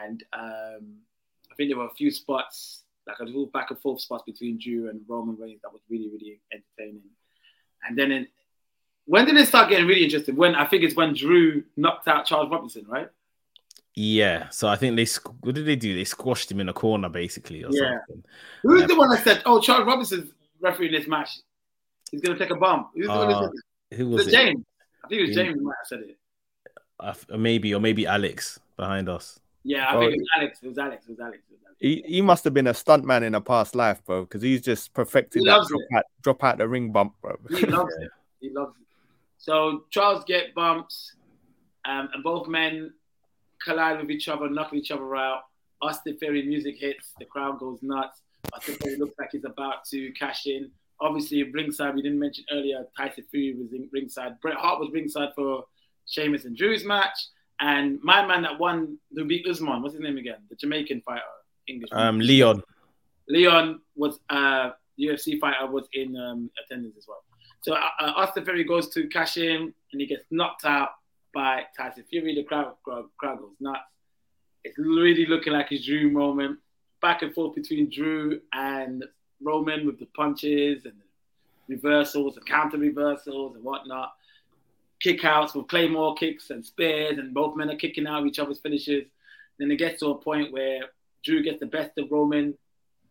and um, think there were a few spots, like a little back and forth spots between Drew and Roman Reigns that was really, really entertaining. And then in, when did it start getting really interesting? When I think it's when Drew knocked out Charles Robinson, right? Yeah, so I think they what did they do? They squashed him in a corner basically or Yeah. something. Who's the one that said, "Oh, Charles Robinson's refereeing this match. He's gonna take a bump." Who's the one Uh? Who Was it? James? I think it was James who might have said it. F- maybe or maybe Alex behind us. Yeah, I Oh, think it was Alex. It was Alex. It was Alex. It was Alex. He, he must have been a stuntman in a past life, bro, because he's just perfected He that drop out, drop out the ring bump, bro. He loves <laughs> it. He loves it. So Charles get bumps, um, and both men collide with each other, knock each other out. Austin Theory music hits, the crowd goes nuts. Austin Theory looks like he's about to cash in. Obviously, ringside, we didn't mention earlier, Tyson Fury was in ringside. Bret Hart was ringside for Sheamus and Drew's match. And my man that won, who beat Usman, what's his name again? The Jamaican fighter, English. Um, Leon. Leon was uh UFC fighter was in um, attendance as well. So uh, uh, Austin Fury goes to cash in and he gets knocked out by Tyson Fury. The crowd, crowd, crowd goes nuts. It's really looking like his Drew moment. Back and forth between Drew and Roman with the punches and the reversals and counter reversals and whatnot. Kickouts with claymore kicks and spears, and both men are kicking out each other's finishes. Then it gets to a point where Drew gets the best of Roman,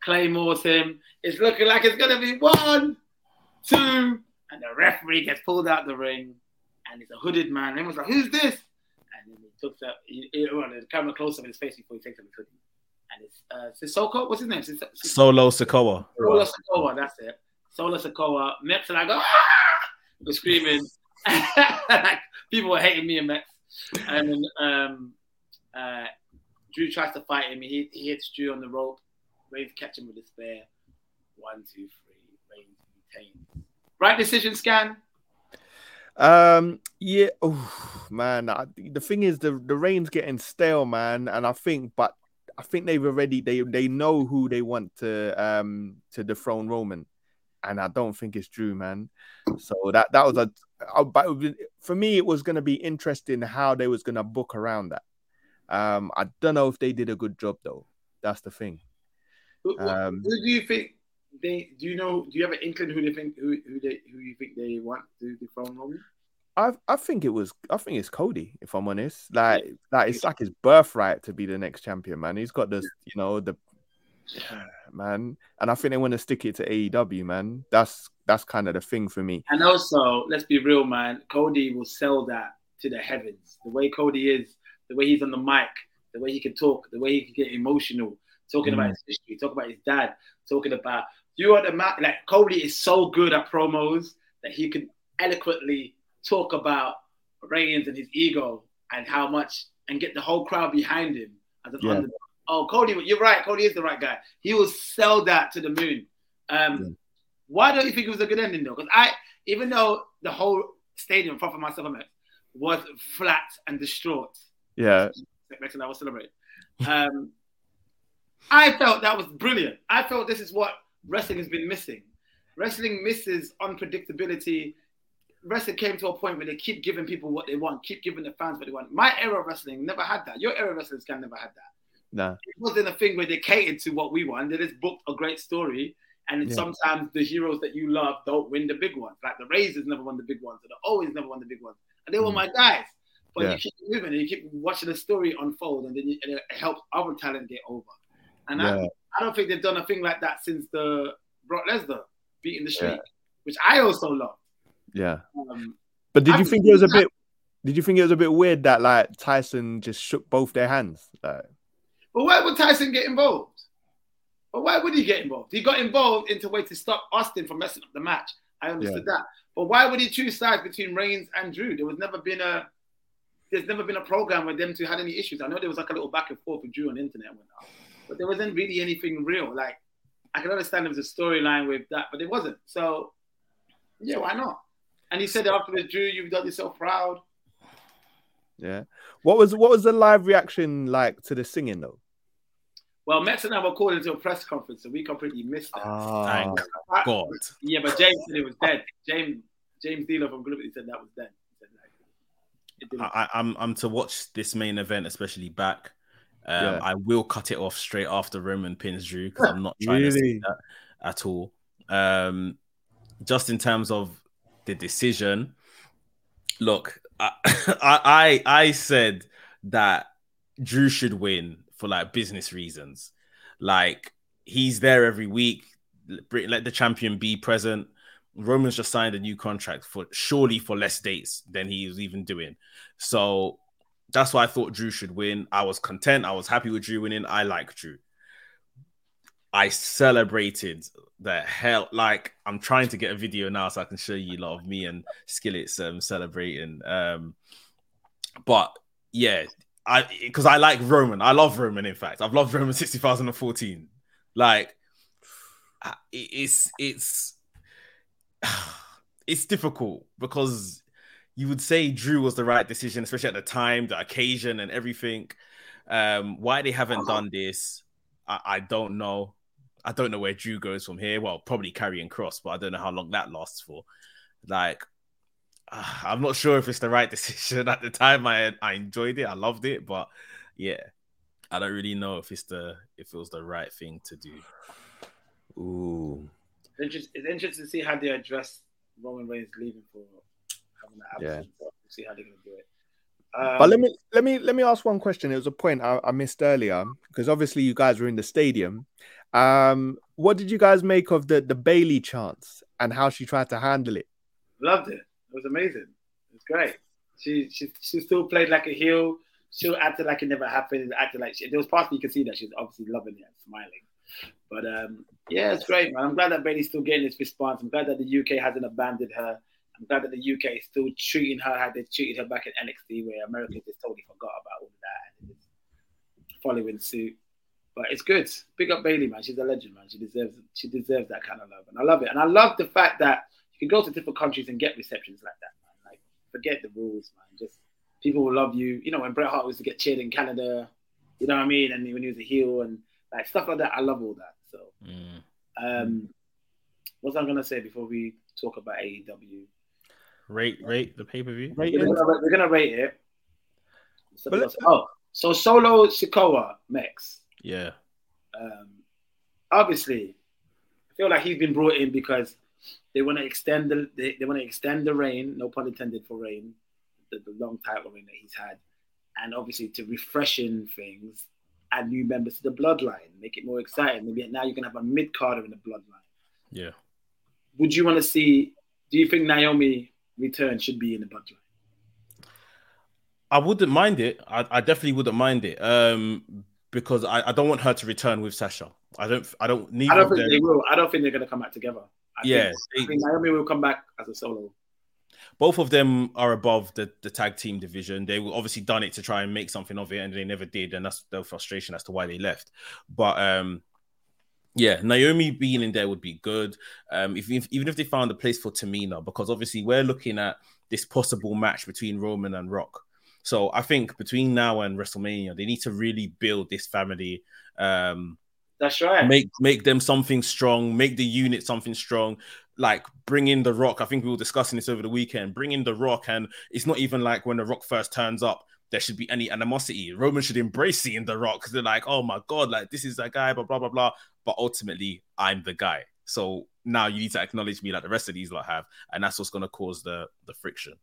claymores him. It's looking like it's gonna be one, two, and the referee gets pulled out the ring, and it's a hooded man. And everyone's like, "Who's this?" And then he took that. He, he, well, the camera close up in his face before he takes off his hoodie. And it's uh, Sissoko. What's his name? Sis- Solo Sikoa. Solo Sokoa, that's it. Solo Sokoa. Mets and I go, ah! We're screaming. <laughs> people were hating me and Mets. And um, uh, Drew tries to fight him. He, he hits Drew on the rope. Reigns catch him with a spear. One, two, three. Reigns retains. Right decision, Scan. Um, yeah, oh, man. I, the thing is, the the reign's getting stale, man, and I think, but I think they've already they they know who they want to um to dethrone Roman, and I don't think it's Drew, man. So that that was a, I- but for me, it was going to be interesting how they was going to book around that. Um, I don't know if they did a good job though. That's the thing. Um, who do you think they? Do you know? Do you have an inkling who they think who who they who you think they want to dethrone Roman? I I think it was I think it's Cody, if I'm honest. Like like it's like his birthright to be the next champion, man. He's got this, you know, the <sighs> man. And I think they want to stick it to AEW, man. That's that's kind of the thing for me. And also, let's be real, man. Cody will sell that to the heavens. The way Cody is, the way he's on the mic, the way he can talk, the way he can get emotional, talking about mm. his history, talking about his dad, talking about you are the man. Like Cody is so good at promos that he can eloquently talk about Reigns and his ego and how much and get the whole crowd behind him as an Yeah. underdog. Oh, Cody, you're right. Cody is the right guy. He will sell that to the moon. Um, Yeah. Why don't you think it was a good ending though? Because I, even though the whole stadium, apart from myself, I met, was flat and distraught, Yeah. next time I was celebrating. Um, I felt that was brilliant. I felt this is what wrestling has been missing. Wrestling misses unpredictability. Wrestling came to a point where they keep giving people what they want, keep giving the fans what they want. My era of wrestling never had that. Your era of wrestling can never had that. It wasn't a thing where they catered to what we want. They just booked a great story. And Yeah. sometimes the heroes that you love don't win the big ones. Like the Razors never won the big ones, or the Owens never won the big ones. And they were Mm. my guys. But Yeah. you keep moving and you keep watching the story unfold, and then you, and it helps other talent get over. And I, Yeah. I don't think they've done a thing like that since the Brock Lesnar beating the. Streak, which I also love. Yeah. Um, But did I you think think it was a bit did you think it was a bit weird that like Tyson just shook both their hands? Like, but why would Tyson get involved? But why would he get involved? He got involved into a way to stop Austin from messing up the match. I understood that. But why would he choose sides between Reigns and Drew? There was never been a there's never been a program where them two had any issues. I know there was like a little back and forth with Drew on the internet and whatnot, but there wasn't really anything real. Like I can understand there was a storyline with that, but it wasn't. So yeah, why not? And he said afterwards, Drew, you've done yourself proud. yeah. What was what was the live reaction like to the singing though? Well, Max and I were called into a press conference, so we completely missed that. Ah, Thank I- God. Yeah, but James said it was dead. James James Dealer from Gravity said that was dead. Said, like, I, I- I'm I'm to watch this main event, especially back. Um, Yeah. I will cut it off straight after Roman pins Drew because I'm not trying to see that at all. Um, just in terms of the decision, look, I, <laughs> I I said that Drew should win for like business reasons. Like he's there every week. Let the champion be present. Roman's just signed a new contract for surely for less dates than he was even doing. So that's why I thought Drew should win. I was content. I was happy with Drew winning. I like Drew. I celebrated the hell. Like I'm trying to get a video now so I can show you a lot of me and Skillit's um, celebrating. Um, but yeah, I because I like Roman. I love Roman. In fact, I've loved Roman <laughs> since 2014. Like it's it's <sighs> it's difficult because you would say Drew was the right decision, especially at the time, the occasion, and everything. Um, why they haven't uh-huh. done this, I, I don't know. I don't know where Drew goes from here. Well, probably Karrion Kross, but I don't know how long that lasts for. Like, uh, I'm not sure if it's the right <laughs> decision. At the time, I I enjoyed it, I loved it, but yeah, I don't really know if it's the if it was the right thing to do. Ooh, it's interesting to see how they address Roman Reigns leaving for having that absence. Yeah. see how they're gonna do it. Um, but let me let me let me ask one question. It was a point I, I missed earlier because obviously you guys were in the stadium. Um, what did you guys make of the the Bayley chance and how she tried to handle it? Loved it. Was amazing. It was great. She she she still played like a heel. She acted like it never happened. Acted like she, there was parts you could see that she was obviously loving it and smiling. But um, yeah, it's great, man. I'm glad that Bayley's still getting this response. I'm glad that the UK hasn't abandoned her. I'm glad that the UK is still treating her how they treated her back in NXT, where America just totally forgot about all of that and is following suit. But it's good. Big up Bayley, man. She's a legend, man. She deserves she deserves that kind of love, and I love it. And I love the fact that you can go to different countries and get receptions like that, man. Like forget the rules, man. Just people will love you. You know, when Bret Hart was to get cheered in Canada, you know what I mean, and when he was a heel and like stuff like that. I love all that. So, mm. um, what's I gonna say before we talk about AEW? Rate rate the pay per view. We're, we're, gonna rate it. oh, so Solo Sikoa Mekz. Yeah. Um, obviously, I feel like he's been brought in because they want to extend the they, they want to extend the reign, no pun intended for reign, the, the long title reign that he's had, and obviously to refreshing things, add new members to the bloodline, make it more exciting. Maybe now you can have a mid carder in the bloodline. Yeah. Would you want to see? Do you think Naomi return should be in the bloodline? I wouldn't mind it. I, I definitely wouldn't mind it. Um, because I, I don't want her to return with Sasha. I don't. I don't need. I don't think them. they will. I don't think they're going to come back together. I yeah, think, I think Naomi will come back as a solo. Both of them are above the, the tag team division. They were obviously done it to try and make something of it, and they never did, and that's the frustration as to why they left. But um, yeah, Naomi being in there would be good. Um, if, if, even if they found a place for Tamina, because obviously we're looking at this possible match between Roman and Rock. So I think between now and WrestleMania, they need to really build this family. Um, That's right. Make make them something strong. Make the unit something strong. Like bring in the Rock. I think we were discussing this over the weekend. Bring in the Rock, and it's not even like when the Rock first turns up there should be any animosity. Roman should embrace seeing The Rock because they're like, oh my God, like this is that guy, blah, blah, blah, blah. But ultimately, I'm the guy. So now you need to acknowledge me like the rest of these lot have. And that's what's going to cause the, the friction.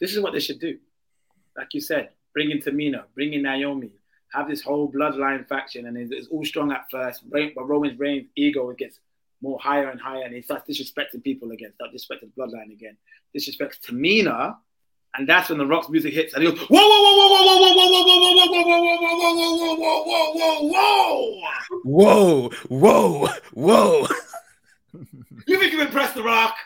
This is what they should do. Like you said, bring in Tamina, bring in Naomi, have this whole bloodline faction. And it's all strong at first. But Roman's reign ego gets more higher and higher. And he starts disrespecting people again, start disrespecting bloodline again. Disrespects Tamina and that's when the Rock's music hits, and he goes, whoa, whoa, whoa, whoa, whoa, whoa, whoa, whoa, whoa, whoa, whoa, whoa, whoa, whoa, whoa, whoa, whoa, whoa, whoa. Whoa. Whoa, whoa, whoa. Whoa, whoa, whoa. You think you impressed the Rock?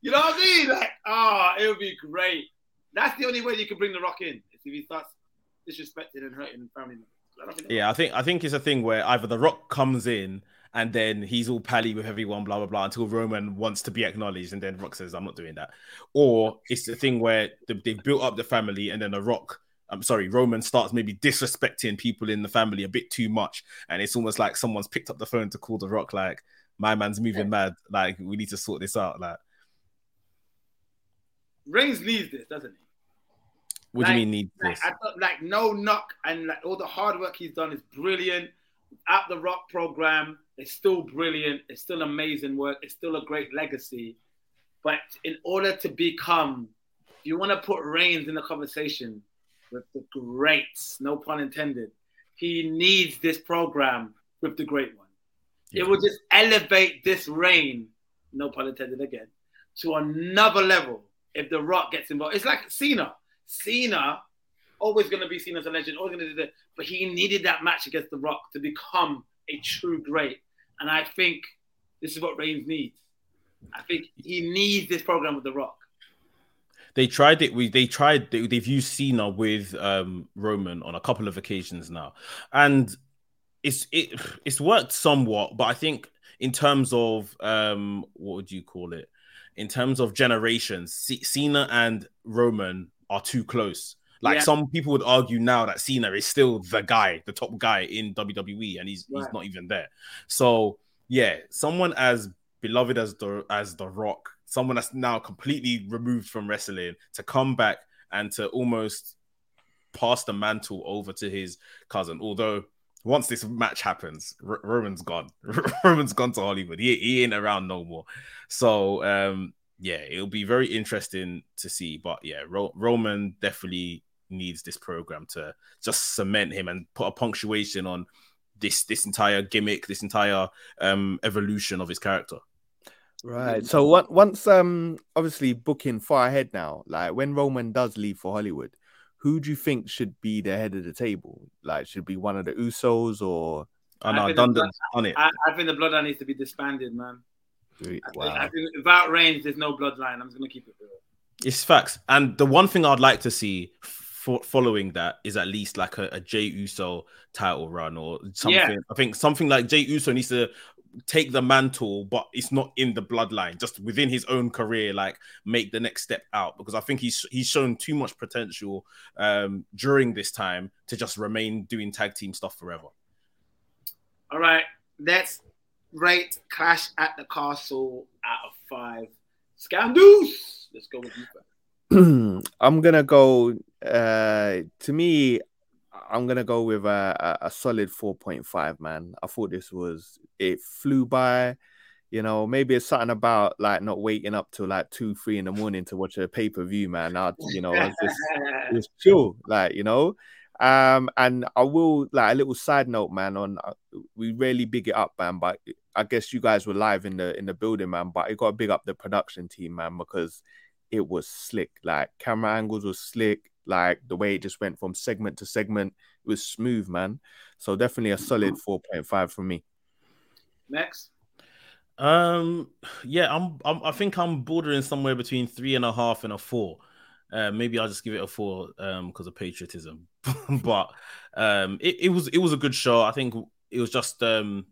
you know what I mean? Like, oh, it would be great. That's the only way you can bring the Rock in. If he starts disrespecting and hurting family members. Yeah, I think I think it's a thing where either the Rock comes in and then he's all pally with everyone, blah blah blah, until Roman wants to be acknowledged, and then Rock says, "I'm not doing that." Or it's the thing where they've built up the family, and then the Rock, I'm sorry, Roman starts maybe disrespecting people in the family a bit too much, and it's almost like someone's picked up the phone to call the Rock, like, "My man's moving yeah. mad, like we need to sort this out." Like, Reigns needs this, doesn't he? What like, do you mean need like, this? Thought, like no knock and like all the hard work he's done is brilliant. At the Rock program, it's still brilliant. It's still amazing work. It's still a great legacy. But in order to become, if you want to put Reigns in the conversation with the greats, no pun intended, he needs this program with the great one. Yeah. It will just elevate this reign, no pun intended again, to another level if The Rock gets involved. It's like Cena. Cena, always going to be seen as a legend, always going to do that. But he needed that match against The Rock to become a true great. And I think this is what Reigns needs. I think he needs this program with The Rock. They tried it. We they tried. They, have used Cena with um, Roman on a couple of occasions now, and it's it it's worked somewhat. But I think in terms of um, what would you call it? In terms of generations, C- Cena and Roman are too close. Like Yeah. some people would argue now that Cena is still the guy, the top guy in WWE, and he's he's not even there. So yeah, someone as beloved as the as the Rock, someone that's now completely removed from wrestling, to come back and to almost pass the mantle over to his cousin. Although once this match happens, R- Roman's gone. <laughs> Roman's gone to Hollywood. He, he ain't around no more. So um, yeah, it'll be very interesting to see. But yeah, Ro- Roman definitely needs this program to just cement him and put a punctuation on this this entire gimmick, this entire um evolution of his character. Right. So what once um obviously booking far ahead now, like when Roman does leave for Hollywood, who do you think should be the head of the table? Like should be one of the Usos or I I know think Dundon's on it. I, I think the bloodline needs to be disbanded, man. I I wow. without Reigns, there's no bloodline. I'm just gonna keep it real. It's facts. And the one thing I'd like to see for following that is at least like a, a Jey Uso title run or something. Yeah. I think something like Jey Uso needs to take the mantle, but it's not in the bloodline, just within his own career, like make the next step out. Because I think he's he's shown too much potential um during this time to just remain doing tag team stuff forever. All right, let's rate Clash at the Castle out of five. Skandouz. Let's go with you. <clears throat> I'm gonna go. Uh, to me, I'm gonna go with a, a, solid 4.5. Man, I thought this was it flew by. You know, maybe it's something about like not waking up till like two, three in the morning to watch a pay per view, man. I, you know, it's just <laughs> it's chill, like you know. Um, and I will like a little side note, man. On uh, we really big it up, man. But I guess you guys were live in the in the building, man. But it got to big up the production team, man, because it was slick. Like camera angles was slick. Like the way it just went from segment to segment, it was smooth, man. So definitely a solid four point five from me. Next. Um, yeah, I'm, I'm. I think I'm bordering somewhere between three and a half and a four. Uh, maybe I'll just give it a four um because of patriotism. <laughs> but um, it, it was it was a good show. I think it was just um,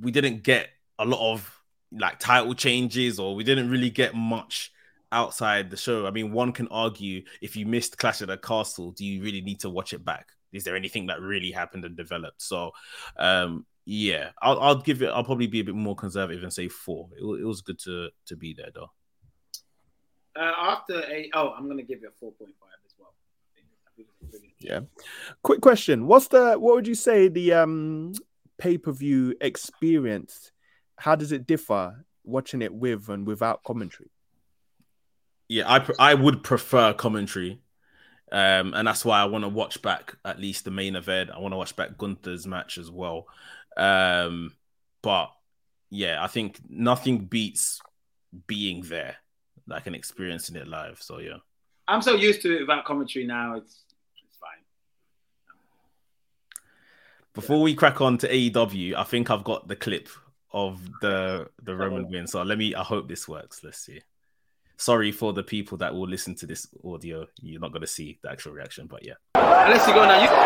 we didn't get a lot of like title changes, or we didn't really get much outside the show. I mean, one can argue if you missed Clash of the Castle, do you really need to watch it back? Is there anything that really happened and developed? So, um, yeah, I'll, I'll give it. I'll probably be a bit more conservative and say four. It, it was good to to be there though. Uh, after a oh, I'm gonna give you a four point five as well. I think- I think it's brilliant. Yeah. Quick question: What's the what would you say the um pay per view experience? How does it differ watching it with and without commentary? Yeah, I pr- I would prefer commentary, um, and that's why I want to watch back at least the main event. I want to watch back Gunther's match as well. Um, but yeah, I think nothing beats being there, like and experiencing it live. So yeah. I'm so used to it without commentary now. It's it's fine. Before we crack on to AEW, I think I've got the clip of the the Roman win. So let me. I hope this works. Let's see. Sorry for the people that will listen to this audio. You're not going to see the actual reaction, but yeah. Unless you go now, you. Come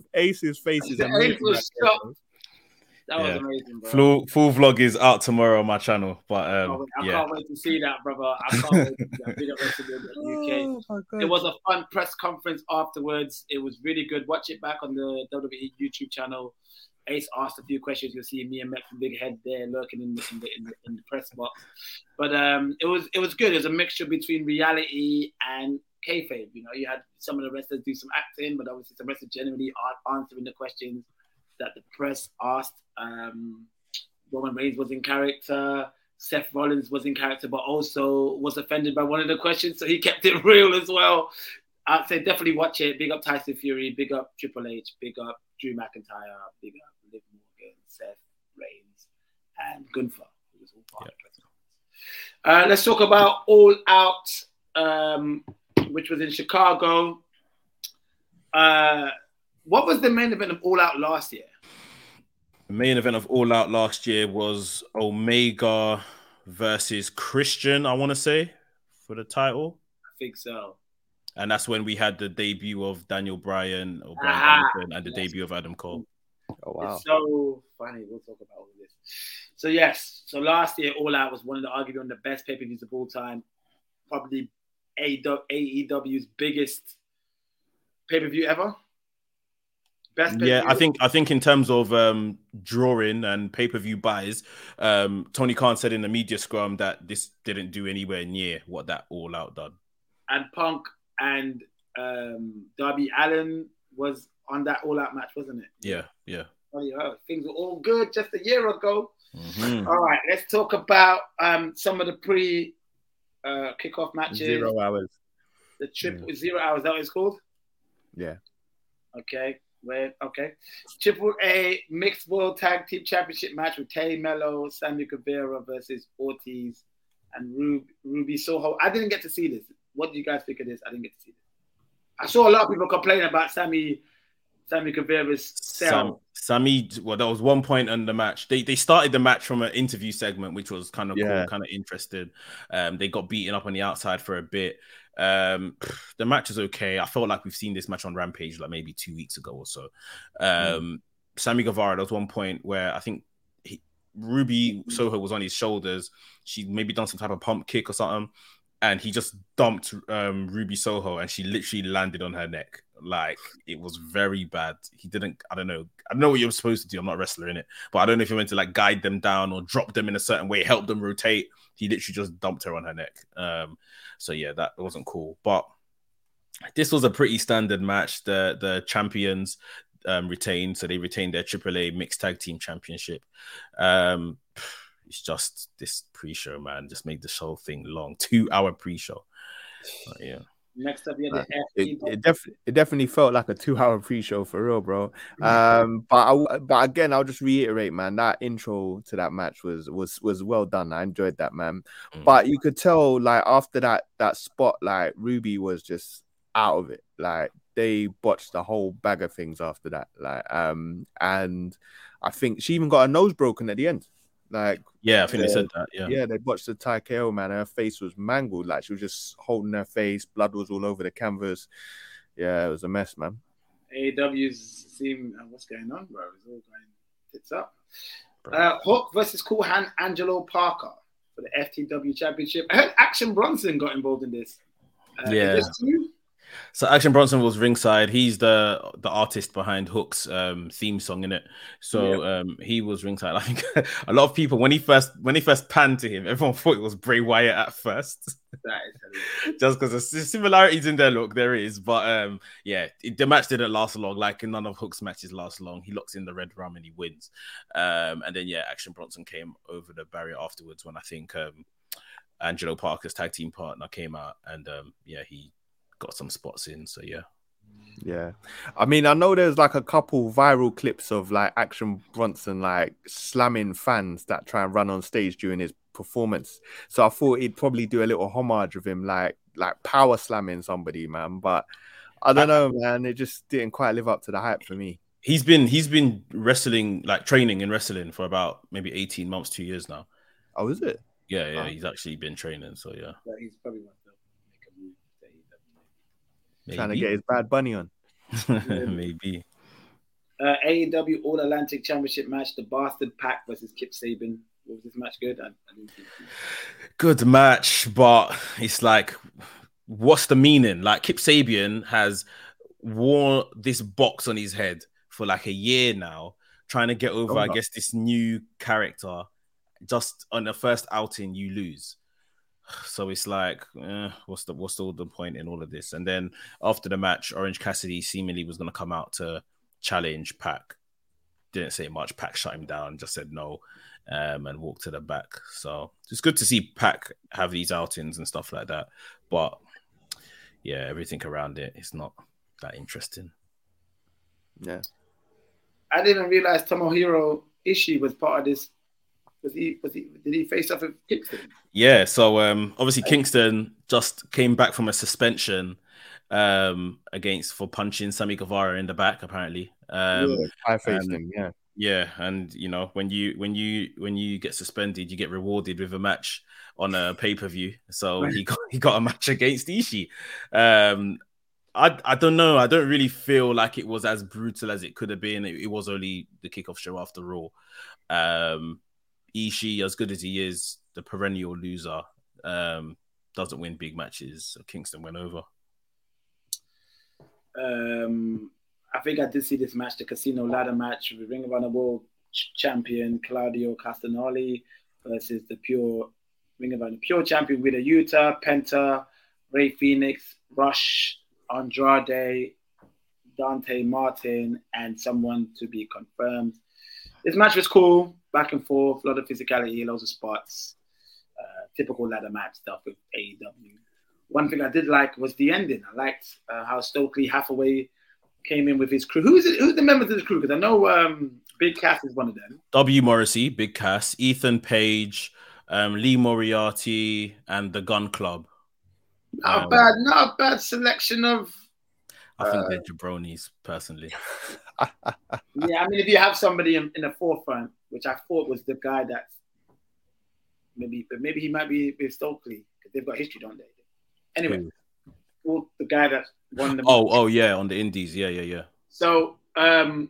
face, bro. Ace's face is amazing. Ace was right there, shocked. bro. That was Yeah. amazing, bro. Full full vlog is out tomorrow on my channel, but I um, can't wait- I yeah, can't wait to see that, brother. I can't wait to see that. Big up Wrestling UK. Oh. It was a fun press conference afterwards. It was really good. Watch it back on the WWE YouTube channel. Ace asked a few questions. You'll see me and Met from Big Head there lurking in the, in the, in the, in the press box. But um, it was it was good. It was a mixture between reality and kayfabe. You know, you had some of the wrestlers do some acting, but obviously some wrestlers generally aren't answering the questions that the press asked. Um, Roman Reigns was in character. Seth Rollins was in character, but also was offended by one of the questions, so he kept it <laughs> real as well. I'd say definitely watch it. Big up Tyson Fury, big up Triple H, big up Drew McIntyre, big up Liv Morgan, Seth Reigns, and Gunther. was all part of the. Uh, let's talk about All Out, um, which was in Chicago. Uh, what was the main event of All Out last year? the main event of All Out last year was Omega versus Christian. I want to say for the title. I think so. And that's when we had the debut of Daniel Bryan or Bryan Ah, Danielson and the yes. debut of Adam Cole. Oh, wow. It's so funny. We'll talk about all of this. So yes, so last year All Out was one of the arguably one of the best pay per views of all time, probably AEW's biggest pay per view ever. Best Yeah. I think I think in terms of um, drawing and pay per view buys, um, Tony Khan said in the media scrum that this didn't do anywhere near what that All Out done. and Punk and um, Darby Allin was on that All Out match, wasn't it? Yeah, yeah. Hell, Things were all good just a year ago. Mhm. All right, let's talk about um, some of the pre uh, kickoff matches. Zero hours. The triple zero hours. That what it's called? Yeah. Okay. Wait. Okay. Triple A mixed world tag team championship match with Tay Melo, Sammy Guevara versus Ortiz and Rub- Ruby Soho. I didn't get to see this. What do you guys think of this? I didn't get to see this. I saw a lot of people complaining about Sammy, Sammy Guevara's Sam. Sammy, well, there was one point in the match. They they started the match from an interview segment, which was kind of Yeah. cool, kind of interesting. Um, they got beaten up on the outside for a bit. Um, <sighs> the match is okay. I felt like we've seen this match on Rampage like maybe two weeks ago or so. Um, Sammy Guevara, there was one point where I think he, Ruby Soho was on his shoulders. She maybe done some type of pump kick or something, and he just dumped um, Ruby Soho, and she literally landed on her neck. Like it was very bad. He didn't. I don't know. I don't know what you're supposed to do. I'm not a wrestler in it, but I don't know if you're meant to like guide them down or drop them in a certain way, help them rotate. He literally just dumped her on her neck. Um, so yeah, that wasn't cool. But this was a pretty standard match. The the champions um, retained, so they retained their AAA mixed tag team championship. Um, <sighs> it's just this pre-show, man, just made this whole thing long, two hour pre-show. But, yeah, Next up, you had the It, FT. it, def- it definitely felt like a two-hour pre-show for real, bro. Um, but I, but again, I'll just reiterate, man, that intro to that match was was was well done. I enjoyed that, man. Mm. But you could tell, like after that that spot, like Ruby was just out of it. Like they botched the whole bag of things after that. Like um, and I think she even got her nose broken at the end. Like yeah, I think they said that. Yeah, yeah, they watched the TayKO, man. Her face was mangled. Like she was just holding her face. Blood was all over the canvas. Yeah, it was a mess, man. AEW's seem uh, what's going on, bro? It's all going tits up. Uh, Hook versus Cool Hand Angelo Parker for the FTW Championship. I heard Action Bronson got involved in this. Uh, Yeah. this true? So Action Bronson was ringside. He's the the artist behind Hook's um, theme song in it. So um, he was ringside. <laughs> I think a lot of people when he first when he first panned to him, everyone <laughs> thought it was Bray Wyatt at first, <laughs> That is hilarious. just because the similarities in their look. There is, but um, yeah, it, the match didn't last long. Like none of Hook's matches last long. He locks in the Redrum and he wins. Um, and then yeah, Action Bronson came over the barrier afterwards when I think um, Angelo Parker's tag team partner came out and um, yeah, he got some spots in. So yeah. Yeah, I mean, I know there's like a couple viral clips of like Action Bronson like slamming fans that try and run on stage during his performance. So I thought he'd probably do a little homage of him, like like power slamming somebody, man. But I don't know, man. It just didn't quite live up to the hype for me. He's been he's been wrestling like training in wrestling for about maybe 18 months, two years now. Oh, is it? Yeah, yeah, Oh. he's actually been training. So yeah. But he's probably wants to make a move to AEW. Trying to get his bad bunny on. <laughs> Maybe. Uh, AEW All Atlantic Championship match: the Bastard Pac versus Kip Sabian. Was this match good? I, I didn't think. Good match, but it's like, what's the meaning? Like Kip Sabian has worn this box on his head for like a year now, trying to get over, Oh, I guess, this new character. Just on the first outing, you lose. <sighs> So it's like, eh, what's the what's all the point in all of this? And then after the match, Orange Cassidy seemingly was going to come out to challenge Pac. Didn't say much. Pac shut him down, just said no, um, and walked to the back. So it's good to see Pac have these outings and stuff like that. But yeah, everything around it is not that interesting. Yeah. I didn't realize Tomohiro Ishii was part of this. Was he? Was he? Did he face off with Kingston? Yeah, so um, obviously Kingston just came back from a suspension um, against for punching Sammy Guevara in the back. Apparently, um, yeah, I faced and- him. Yeah. Yeah, and you know when you when you when you get suspended, you get rewarded with a match on a pay per view. So he got he got a match against Ishii. Um, I I don't know. I don't really feel like it was as brutal as it could have been. It, it was only the kickoff show after Raw. Um, Ishii, as good as he is, the perennial loser, um, doesn't win big matches. So Kingston went over. Um, I think I did see this match, the Casino Ladder match, with Ring of Honor World Ch- Champion Claudio Castagnoli versus the Pure Ring of Honor Pure Champion Wheeler Yuta, Penta, Rey Fenix, Rush, Andrade, Dante Martin, and someone to be confirmed. This match was cool, back and forth, a lot of physicality, loads of spots, uh, typical ladder match stuff with AEW. One thing I did like was the ending. I liked uh, how Stokely Hathaway came in with his crew. Who's it, who's the members of the crew? Because I know um, Big Cass is one of them. W. Morrissey, Big Cass, Ethan Page, um, Lee Moriarty, and the Gunn Club. Not a Um, bad, not a bad selection of. I think Uh, they're jabronis, personally. <laughs> Yeah, I mean, if you have somebody in, in the forefront, which I thought was the guy that's maybe, but maybe he might be with Stokely because they've got history, don't they? Anyway, well, the guy that won the. Oh, oh yeah, on the Indies, yeah, yeah, yeah. So um,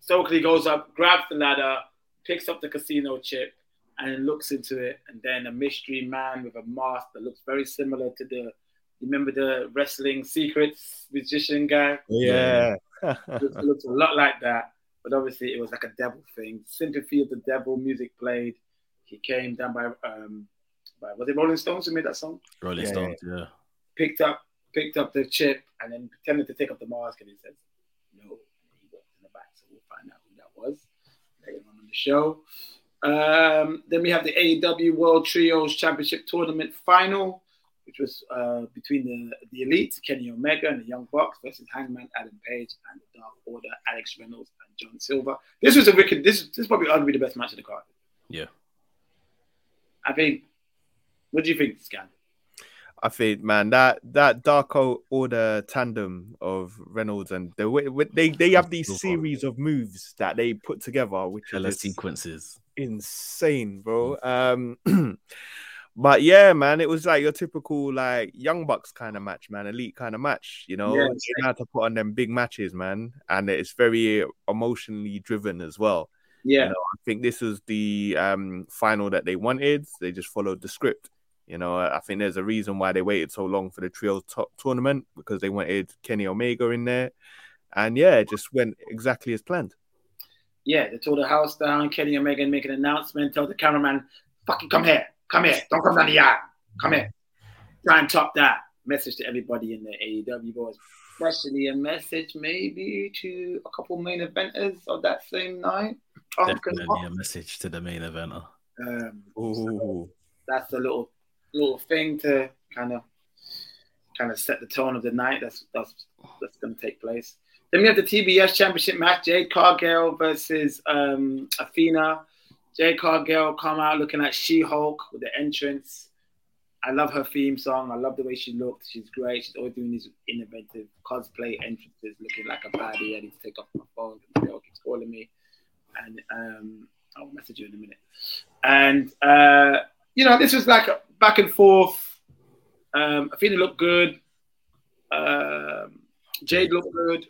Stokely goes up, grabs the ladder, picks up the casino chip, and looks into it. And then a mystery man with a mask that looks very similar to the. You remember the wrestling secrets magician guy? Yeah. It looks a lot like that, but obviously it was like a devil thing. Sympathy of the Devil music played. He came down by um, by was it Rolling Stones who made that song? Rolling Yeah, Stones, yeah. picked up picked up the chip and then pretended to take off the mask and he says no. And he walked in the back, so we'll find out who that was later on in the show. Um, then we have the AEW World Trios Championship Tournament final, which was uh, between the the Elite, Kenny Omega and the Young Bucks versus Hangman Adam Page and the Dark Order, Alex Reynolds and John Silver. This was a wicked. This this is probably arguably the best match of the card. Yeah. I think. What do you think, Scan? I think, man, that that Dark Order tandem of Reynolds and the way way- they they have these series of moves that they put together, which Killer is sequences. insane, bro. Um, <clears throat> but yeah, man, it was like your typical like Young Bucks kind of match, man, elite kind of match. You know, Yeah, how to put on them big matches, man, and it's very emotionally driven as well. Yeah, know, I think this was the um, final that they wanted. They just followed the script. You know, I think there's a reason why they waited so long for the trio top tournament because they wanted Kenny Omega in there, and yeah, it just went exactly as planned. yeah. They tore the house down. Kenny Omega make an announcement. Tell the cameraman, "Fucking come here, come here. Don't come down the yard. Come here." Try and top that message to everybody in the AEW boys, especially a message maybe to a couple main eventers of that same night. Punk and Definitely a message to the main eventer. Um, Ooh. that's a little little thing to kind of kind of set the tone of the night. That's that's that's going to take place. Then we have the TBS Championship match: Jade Cargill versus um, Athena. Jade Cargill come out looking like She-Hulk with the entrance. I love her theme song. I love the way she looked. She's great. She's always doing these innovative cosplay entrances, looking like a baddie. I need to take off my phone. The girl keeps calling me, and um, I'll message you in a minute. And uh, you know, this was like back and forth. Um, Athena looked good. Um, Jade looked good.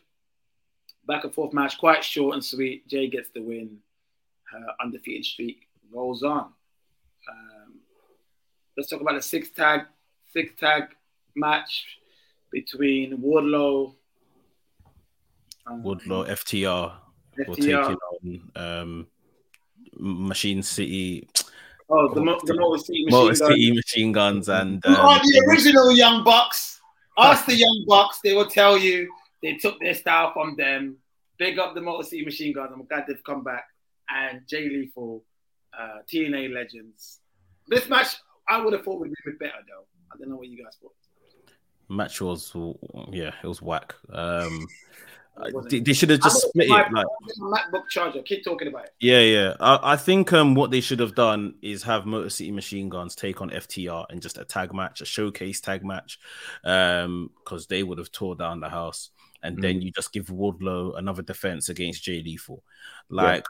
Back and forth match, quite short and sweet. Jade gets the win. Her undefeated streak rolls on. Um, let's talk about the six tag six tag match between Wardlow. um, Woodlaw, FTR, will FTR. take it on um, Machine City, Oh, the, Mo- the Motor City Machine Motor Gun. City Machine Guns, and Who are um, the original Young Bucks? Ask the Young Bucks. They will tell you they took their style from them. Big up the Motor City Machine Guns. I'm glad they've come back. And Jay Lethal, uh, TNA Legends. This match, I would have thought would be a bit better, though. I don't know what you guys thought. match was yeah, it was whack. Um, <laughs> they, they should have just split gonna it. Like, I'm gonna get my MacBook charger. Keep talking about it. yeah, yeah. I, I think um what they should have done is have Motor City Machine Guns take on FTR and just a tag match, a showcase tag match, um, because they would have tore down the house. And then you just give Wardlow another defense against Jay Lethal. Like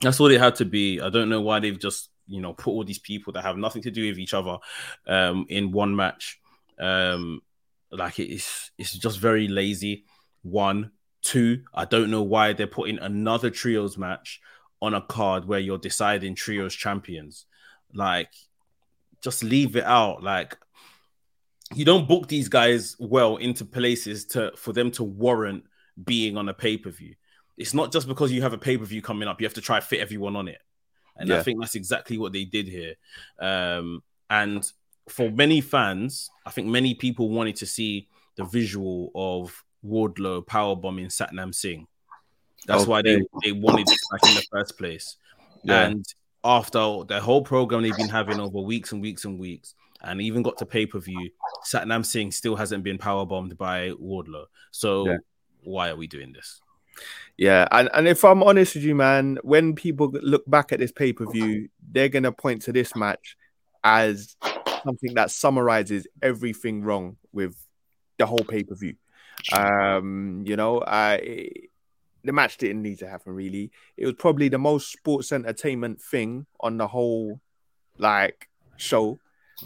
that's all it had to be. I don't know why they've just you know put all these people that have nothing to do with each other um in one match. Um like it's it's just very lazy. One, two, I don't know why they're putting another trios match on a card where you're deciding trios champions. Like just leave it out. Like you don't book these guys well into places to for them to warrant being on a pay-per-view. It's not just because you have a pay-per-view coming up, you have to try fit everyone on it. And I think that's exactly what they did here. Um, and for many fans, I think many people wanted to see the visual of Wardlow powerbombing Satnam Singh. That's why they, they wanted this match in the first place. Yeah. And after the whole program they've been having over weeks and weeks and weeks, and even got to pay per view, Satnam Singh still hasn't been powerbombed by Wardlow. So Yeah. why are we doing this? Yeah, and, and if I'm honest with you, man, when people look back at this pay per view, they're gonna point to this match as something that summarizes everything wrong with the whole pay per view. Um, you know, I the match didn't need to happen really. It was probably the most sports entertainment thing on the whole like show.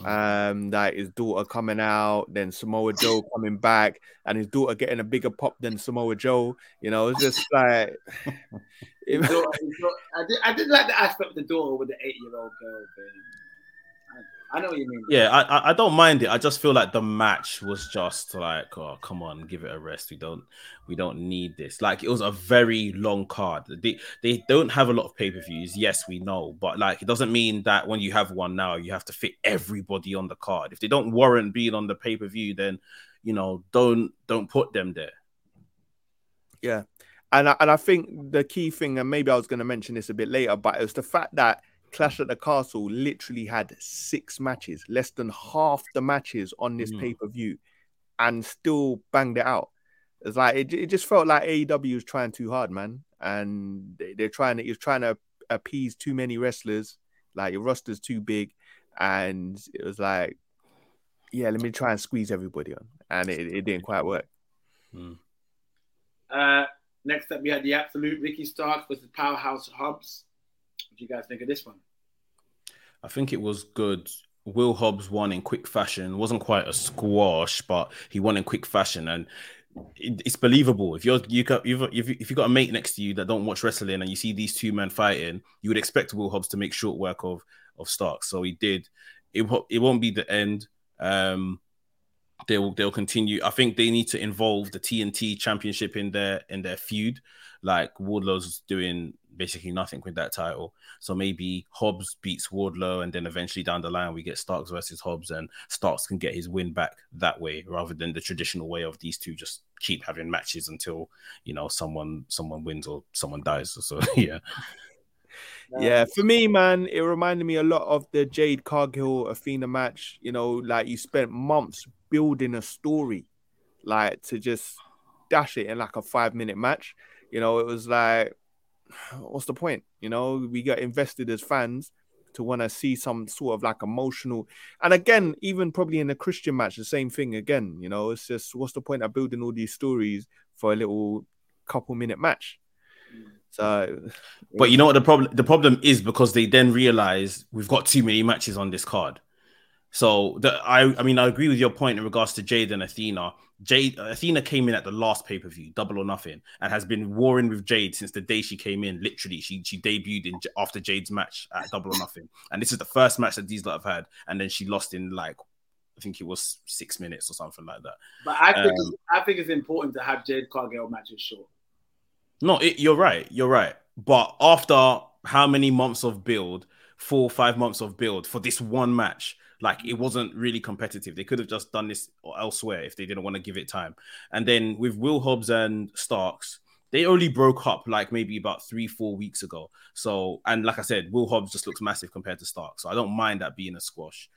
Um, that his daughter coming out, then Samoa Joe <laughs> coming back, and his daughter getting a bigger pop than Samoa Joe. You know, it's just like <laughs> <laughs> daughter- daughter- I, did, I did like the aspect of the daughter with the eight year old girl. I, I know what you mean. Yeah, I, I I don't mind it. I just feel like the match was just like, oh come on, give it a rest. We don't we don't need this. Like it was a very long card. They they don't have a lot of pay per views. Yes, we know, but like it doesn't mean that when you have one now, you have to fit everybody on the card. If they don't warrant being on the pay per view, then you know don't don't put them there. Yeah. And I, and I think the key thing, and maybe I was going to mention this a bit later, but it was the fact that Clash at the Castle literally had six matches, less than half the matches on this Mm. pay per view, and still banged it out. It's like it, it just felt like AEW was trying too hard, man, and they, they're trying to, he was trying to appease too many wrestlers. Like your roster's too big, and it was like, yeah, let me try and squeeze everybody on, and it, it didn't quite work. Uh, next up, we had the absolute Ricky Starks versus Powerhouse Hobbs. You guys think of this one? I think it was good. Will Hobbs won in quick fashion. It wasn't quite a squash, but he won in quick fashion, and it, it's believable. If you're you got you've, if you you got a mate next to you that don't watch wrestling and you see these two men fighting, you would expect Will Hobbs to make short work of of Stark. So he did. It it won't be the end. Um, they'll they'll continue. I think they need to involve the TNT Championship in their in their feud. Like Wardlow's doing basically nothing with that title. So maybe Hobbs beats Wardlow, and then eventually down the line we get Starks versus Hobbs, and Starks can get his win back that way, rather than the traditional way of these two just keep having matches until you know someone someone wins or someone dies. <laughs> So yeah, Yeah, for me, man, it reminded me a lot of the Jade Cargill Athena match. You know, like you spent months building a story, like to just dash it in like a five minute match. You know, it was like, what's the point? You know, we got invested as fans to want to see some sort of like emotional. And again, even probably in a Christian match, the same thing again. You know, it's just what's the point of building all these stories for a little couple minute match? So, but you know what the problem the problem is because they then realize we've got too many matches on this card. So the I I mean I agree with your point in regards to Jade and Athena. Jade Athena came in at the last pay per view, double or nothing, and has been warring with Jade since the day she came in. Literally, she she debuted in after Jade's match at double or nothing, and this is the first match that these lot have had, and then she lost in like I think it was six minutes or something like that. But I think Um, it's, I think it's important to have Jade Cargill matches short. No, it, you're right. You're right. But after how many months of build, four or five months of build for this one match, like it wasn't really competitive. They could have just done this elsewhere if they didn't want to give it time. And then with Will Hobbs and Starks, they only broke up like maybe about three, four weeks ago. So, and like I said, Will Hobbs just looks massive compared to Starks. So I don't mind that being a squash.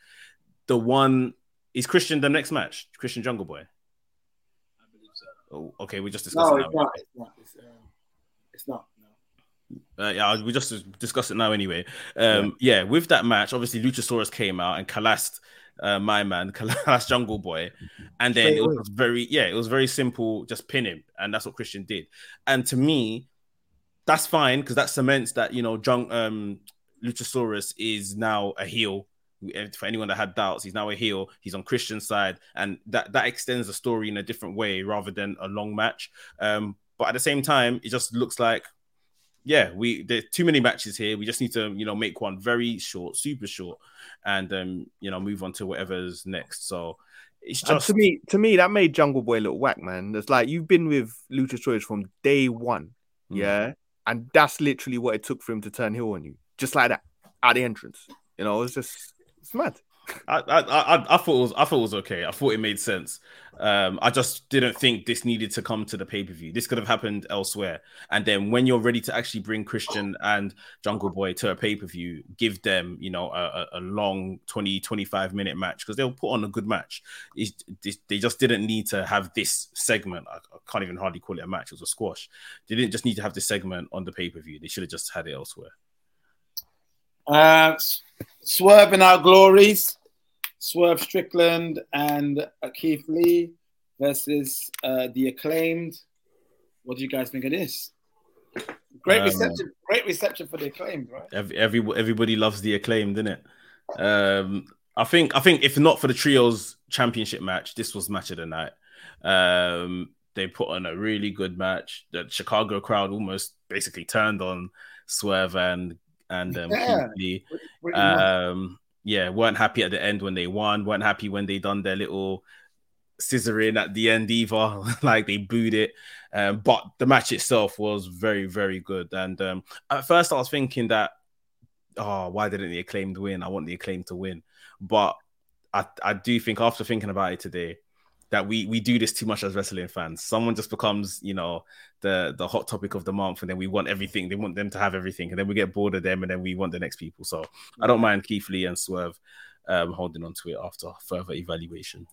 The one is Christian the next match, Christian Jungle Boy. I believe so. Oh, okay, we just discussed No, it it's not. It's not. It's, um, it's not. Uh, yeah, we just discussed it now anyway. Um, yeah. with that match, obviously Luchasaurus came out and collapsed uh, my man, <laughs> collapsed Jungle Boy, and then Straight it away. was very yeah, it was very simple, just pin him, and that's what Christian did. And to me, that's fine because that cements that you know, Jung, um, Luchasaurus is now a heel. For anyone that had doubts, he's now a heel. He's on Christian's side, and that that extends the story in a different way rather than a long match. Um, but at the same time, it just looks like yeah, we there's too many matches here. We just need to, you know, make one very short, super short, and um, you know, move on to whatever's next. So it's And just to me, to me, that made Jungle Boy look whack, man. It's like you've been with Luchasaurus from day one, Mm. yeah, and that's literally what it took for him to turn heel on you, just like that at the entrance. You know, it's just it's mad. I, I, I, I thought it was, I thought it was okay. I thought it made sense. Um, I just didn't think this needed to come to the pay per view. This could have happened elsewhere. And then when you're ready to actually bring Christian and Jungle Boy to a pay per view, give them, you know, a, a long 20, 25 minute match because they'll put on a good match. They just didn't need to have this segment. I, I can't even hardly call it a match. It was a squash. They didn't just need to have this segment on the pay per view. They should have just had it elsewhere. Uh, Swerve in our glories. Swerve Strickland and Keith Lee versus uh, the acclaimed. What do you guys think of this? Great Um, reception. Great reception for the acclaimed, right? Every, every everybody loves the acclaimed, didn't it? Um, I think I think if not for the trios championship match, this was match of the night. Um, they put on a really good match. The Chicago crowd almost basically turned on Swerve and and um, Yeah. Keith Lee. Pretty. Um, yeah, weren't happy at the end when they won. weren't happy when they done their little scissoring at the end either. <laughs> like they booed it. Um, but the match itself was very, very good. And um, at first, I was thinking that, oh, why didn't the acclaimed win? I want the acclaimed to win. But I, I do think after thinking about it today, that we we do this too much as wrestling fans. Someone just becomes, you know, the the hot topic of the month, and then we want everything. They want them to have everything, and then we get bored of them, and then we want the next people. So I don't mind Keith Lee and Swerve um, holding on to it after further evaluation.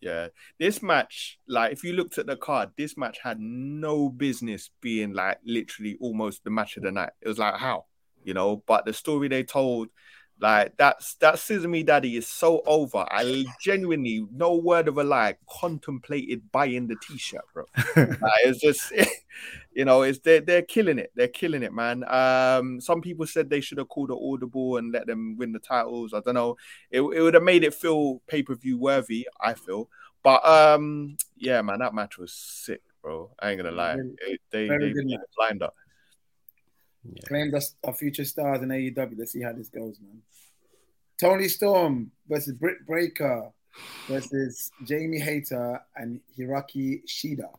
Yeah, this match, like if you looked at the card, this match had no business being like literally almost the match of the night. It was like how, you know, but the story they told, like that's that Scissor Me Daddy is so over. I genuinely, no word of a lie, contemplated buying the t-shirt, bro. <laughs> like, it's just, <laughs> you know, it's they're they're killing it. They're killing it, man. Um, some people said they should have called an audible and let them win the titles. I don't know. It, it would have made it feel pay per view worthy. I feel, but um, yeah, man, that match was sick, bro. I ain't gonna lie. It- they very they good made match. it lined up. Claimed us our future stars in AEW. Let's see how this goes, man. Toni Storm versus Britt Baker versus Jamie Hayter and Hikaru Shida.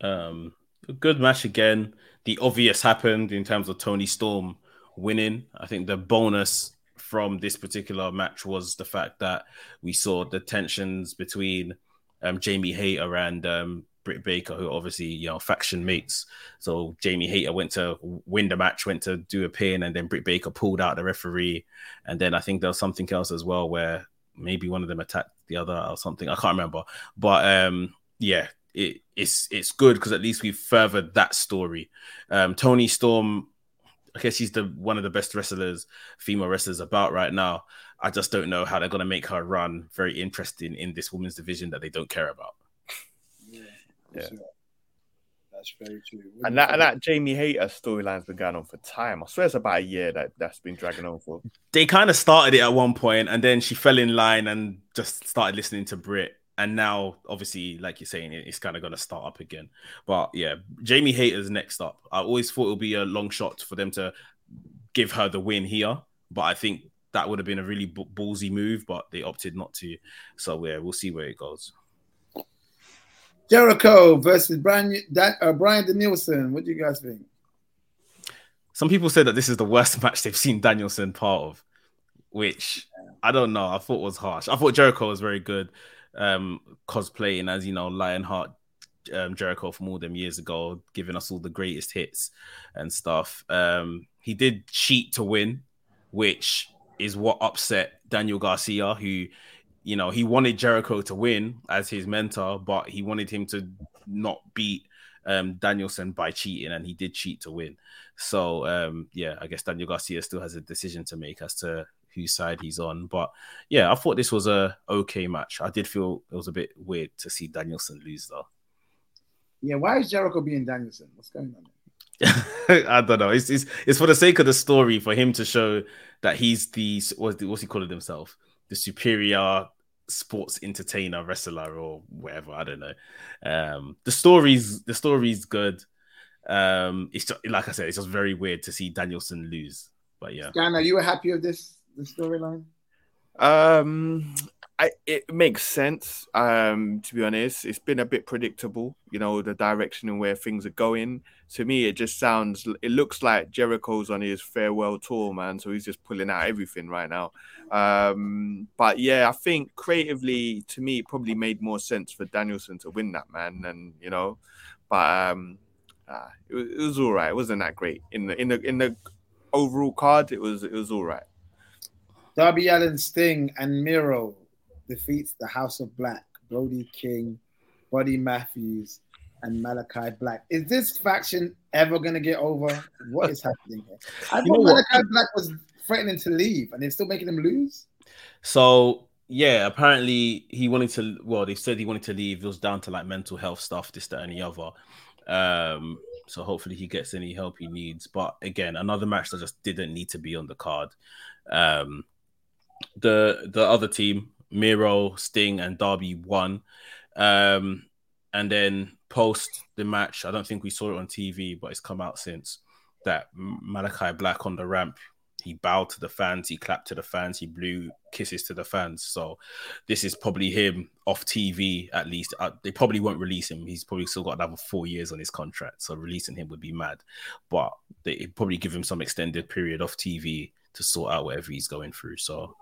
Um, a good match again. The obvious happened in terms of Toni Storm winning. I think the bonus from this particular match was the fact that we saw the tensions between um, Jamie Hayter and um, Britt Baker, who obviously you know faction mates. So Jamie Hayter went to win the match, went to do a pin, and then Britt Baker pulled out the referee. And then I think there was something else as well where maybe one of them attacked the other or something. I can't remember, but um, yeah, it, it's it's good because at least we've furthered that story. Um, Toni Storm, I guess she's the one of the best wrestlers, female wrestlers about right now. I just don't know how they're gonna make her run very interesting in this women's division that they don't care about. Yeah, Yeah. That's very true. And that and that Jamie Hayter storyline's been going on for time. I swear it's about a year that that's been dragging on for. They kind of started it at one point, and then she fell in line and just started listening to Britt. and now obviously, like you're saying, it's kind of going to start up again. But yeah, Jamie Hayter's next up. I always thought it would be a long shot for them to give her the win here, but I think that would have been a really ballsy move, but they opted not to. So yeah, we'll see where it goes. Jericho versus Brian uh, Bryan Danielson. What do you guys think? Some people said that this is the worst <laughs> match they've seen Danielson part of, which I don't know. I thought was harsh. I thought Jericho was very good, um, cosplaying as you know Lionheart um, Jericho from all them years ago, giving us all the greatest hits and stuff. Um, he did cheat to win, which is what upset Daniel Garcia, who you know, he wanted Jericho to win as his mentor, but he wanted him to not beat um, Danielson by cheating, and he did cheat to win. So, um, yeah, I guess Daniel Garcia still has a decision to make as to whose side he's on. But yeah, I thought this was a okay match. I did feel it was a bit weird to see Danielson lose, though. Yeah, why is Jericho being Danielson? What's going on? <laughs> I don't know. It's, it's it's for the sake of the story for him to show that he's the what's, the, what's he calling himself? The superior sports entertainer, wrestler, or whatever. I don't know. Um, the story's the story's good. Um, it's just, like I said, it's just very weird to see Danielson lose. But yeah, Scan, are you happy with this the storyline? Um, I, it makes sense. Um, to be honest, it's been a bit predictable. You know the direction and where things are going. To me, it just sounds. It looks like Jericho's on his farewell tour, man. So he's just pulling out everything right now. Um, but yeah, I think creatively, to me, it probably made more sense for Danielson to win that, man. And you know, but um, uh, it, was, it was all right. It wasn't that great in the in the in the overall card. It was it was all right. Darby Allin, Sting, and Miro defeats the House of Black, Brody King, Buddy Matthews, and Malakai Black. Is this faction ever going to get over? What is happening here? I thought Malakai Black was threatening to leave, and they're still making him lose. So yeah, apparently he wanted to. Well, they said he wanted to leave. It was down to like mental health stuff, this, that, and the other. Um, so hopefully he gets any help he needs. But again, another match that just didn't need to be on the card. Um, the the other team, Miro, Sting, and Darby won. Um, and then post the match, I don't think we saw it on TV, but it's come out since that Malakai Black on the ramp. He bowed to the fans, he clapped to the fans, he blew kisses to the fans. So this is probably him off TV at least. Uh, they probably won't release him. He's probably still got another four years on his contract, so releasing him would be mad. But they probably give him some extended period off TV to sort out whatever he's going through. So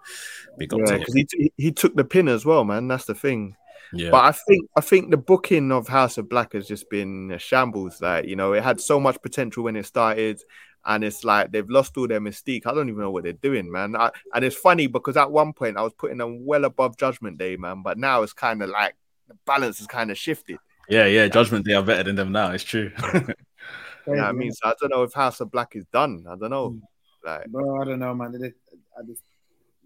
big up yeah, because he, he took the pin as well, man. That's the thing. Yeah. But I think I think the booking of House of Black has just been a shambles. Like you know, it had so much potential when it started, and it's like they've lost all their mystique. I don't even know what they're doing, man. I, and it's funny because at one point I was putting them well above Judgment Day, man, but now it's kind of like the balance has kind of shifted. Yeah, yeah, Judgment Day are better than them now. It's true. <laughs> yeah, I mean, so I don't know if House of Black is done. I don't know. Hmm. Like, bro, I don't know, man. They, I just,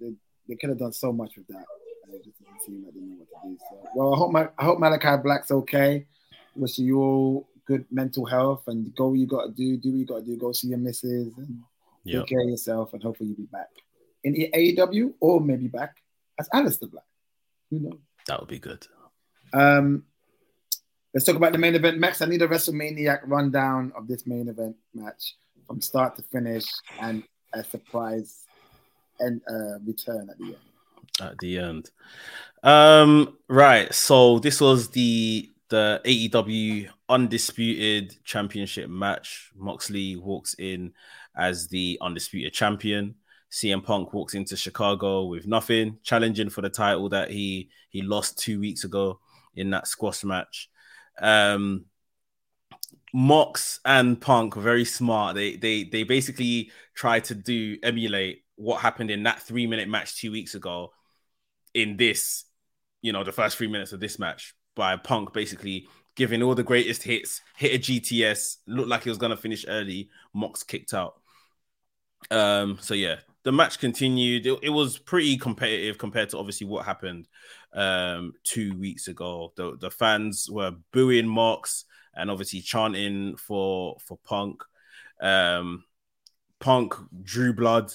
they, they could have done so much with that. It just didn't seem like they knew what to do. So, well, I hope my, I hope Malakai Black's okay. Wish you all good mental health and go what you got to do, do what you got to do. Go see your missus and yep. take care of yourself, and hopefully you'll be back in AEW or maybe back as Aleister Black. Who knows? That would be good. Um, let's talk about the main event. Max, I need a WrestleManiac rundown of this main event match from start to finish and a surprise and return at the end. At the end. Um, right. So this was the the AEW undisputed championship match. Moxley walks in as the undisputed champion. CM Punk walks into Chicago with nothing, challenging for the title that he he lost two weeks ago in that squash match. Um, Mox and Punk very smart. They they they basically tried to do emulate what happened in that three minute match two weeks ago. In this, you know, the first three minutes of this match by Punk basically giving all the greatest hits, hit a GTS, looked like he was gonna finish early. Mox kicked out. Um, so yeah, the match continued. It, it, was pretty competitive compared to obviously what happened um two weeks ago. The the fans were booing Mox and obviously chanting for for Punk. Um, Punk drew blood.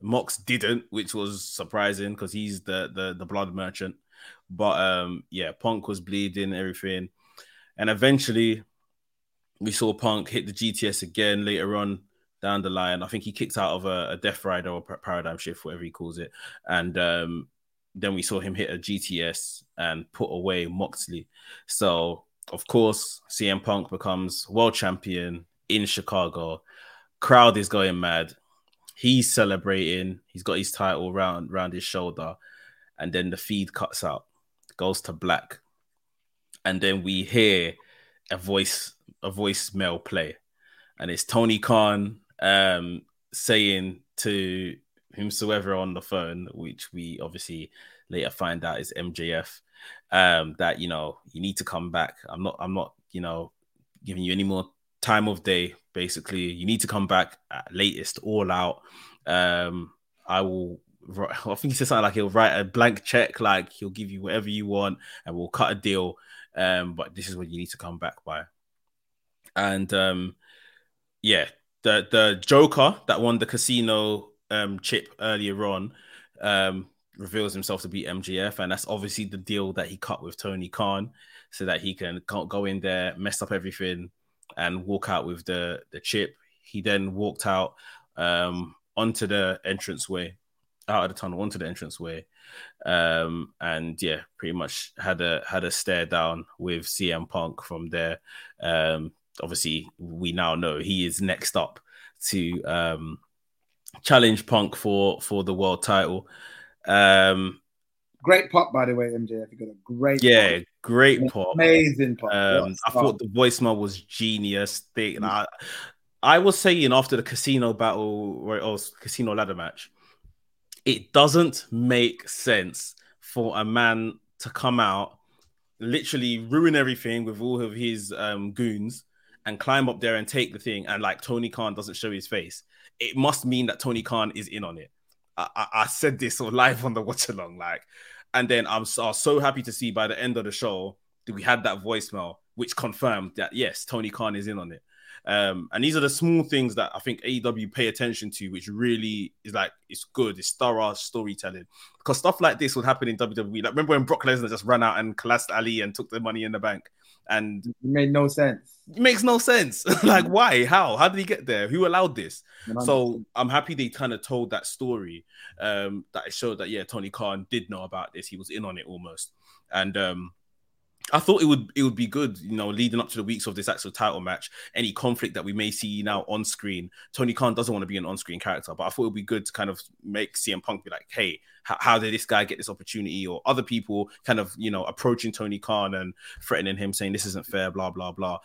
Mox didn't, which was surprising because he's the, the the blood merchant. But um, yeah, Punk was bleeding everything, and eventually we saw Punk hit the GTS again later on down the line. I think he kicked out of a, a Death Rider or Paradigm Shift, whatever he calls it, and um, then we saw him hit a GTS and put away Moxley. So of course, CM Punk becomes world champion in Chicago. Crowd is going mad. He's celebrating. He's got his title round round his shoulder, and then the feed cuts out, goes to black, and then we hear a voice a voicemail play, and it's Tony Khan um, saying to whomsoever on the phone, which we obviously later find out is MJF, um, that you know you need to come back. I'm not. I'm not. You know, giving you any more time of day. Basically, you need to come back at latest, all out. Um, I will. <laughs> I think he said something like he'll write a blank check, like he'll give you whatever you want, and we'll cut a deal. Um, but this is what you need to come back by. And um, yeah, the the Joker that won the casino um chip earlier on um reveals himself to be MJF, and that's obviously the deal that he cut with Tony Khan, so that he can go in there, mess up everything, and walk out with the the chip. He then walked out um, onto the entranceway, out of the tunnel onto the entranceway, um, and yeah, pretty much had a had a stare down with CM Punk from there. Um, obviously, we now know he is next up to um, challenge Punk for for the world title. Um, great pop, by the way, MJF. You got a great, yeah, pop. great pop, amazing pop. Um, I thought the voicemail was genius. They, mm-hmm. I, I was saying after the casino battle or, or casino ladder match, it doesn't make sense for a man to come out, literally ruin everything with all of his um, goons, and climb up there and take the thing, and like Tony Khan doesn't show his face. It must mean that Tony Khan is in on it. I, I said this or <laughs> live on the watch along, like, and then I'm so, I was so happy to see by the end of the show that we had that voicemail which confirmed that yes, Tony Khan is in on it. Um, and these are the small things that I think AEW pay attention to, which really is like it's good, it's thorough storytelling. Because stuff like this would happen in WWE. Like remember when Brock Lesnar just ran out and collapsed Ali and took the money in the bank, and it made no sense. It makes no sense. <laughs> like why? How? How did he get there? Who allowed this? So I'm happy they kind of told that story. Um, that it showed that yeah, Tony Khan did know about this. He was in on it almost, and um I thought it would it would be good, you know, leading up to the weeks of this actual title match. Any conflict that we may see now on screen, Tony Khan doesn't want to be an on-screen character, but I thought it would be good to kind of make CM Punk be like, "Hey, how, did this guy get this opportunity?" Or other people kind of, you know, approaching Tony Khan and threatening him, saying this isn't fair, blah blah blah.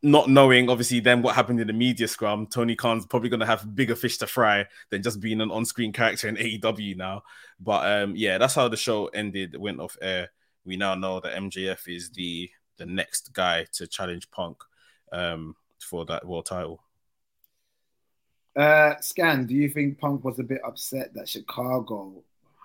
Not knowing, obviously, then what happened in the media scrum, Tony Khan's probably going to have bigger fish to fry than just being an on-screen character in AEW now. But um, yeah, that's how the show ended, went off air we now know that MJF is the the next guy to challenge Punk um, for that world title. Uh, Scan, do you think Punk was a bit upset that Chicago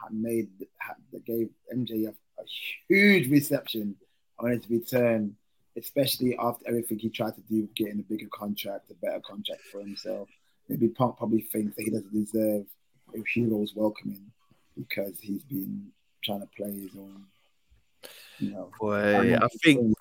had made had, gave MJF a huge reception on his return, especially after everything he tried to do, getting a bigger contract, a better contract for himself? Maybe Punk probably thinks that he doesn't deserve a hero's welcoming because he's been trying to play his own Boy, I think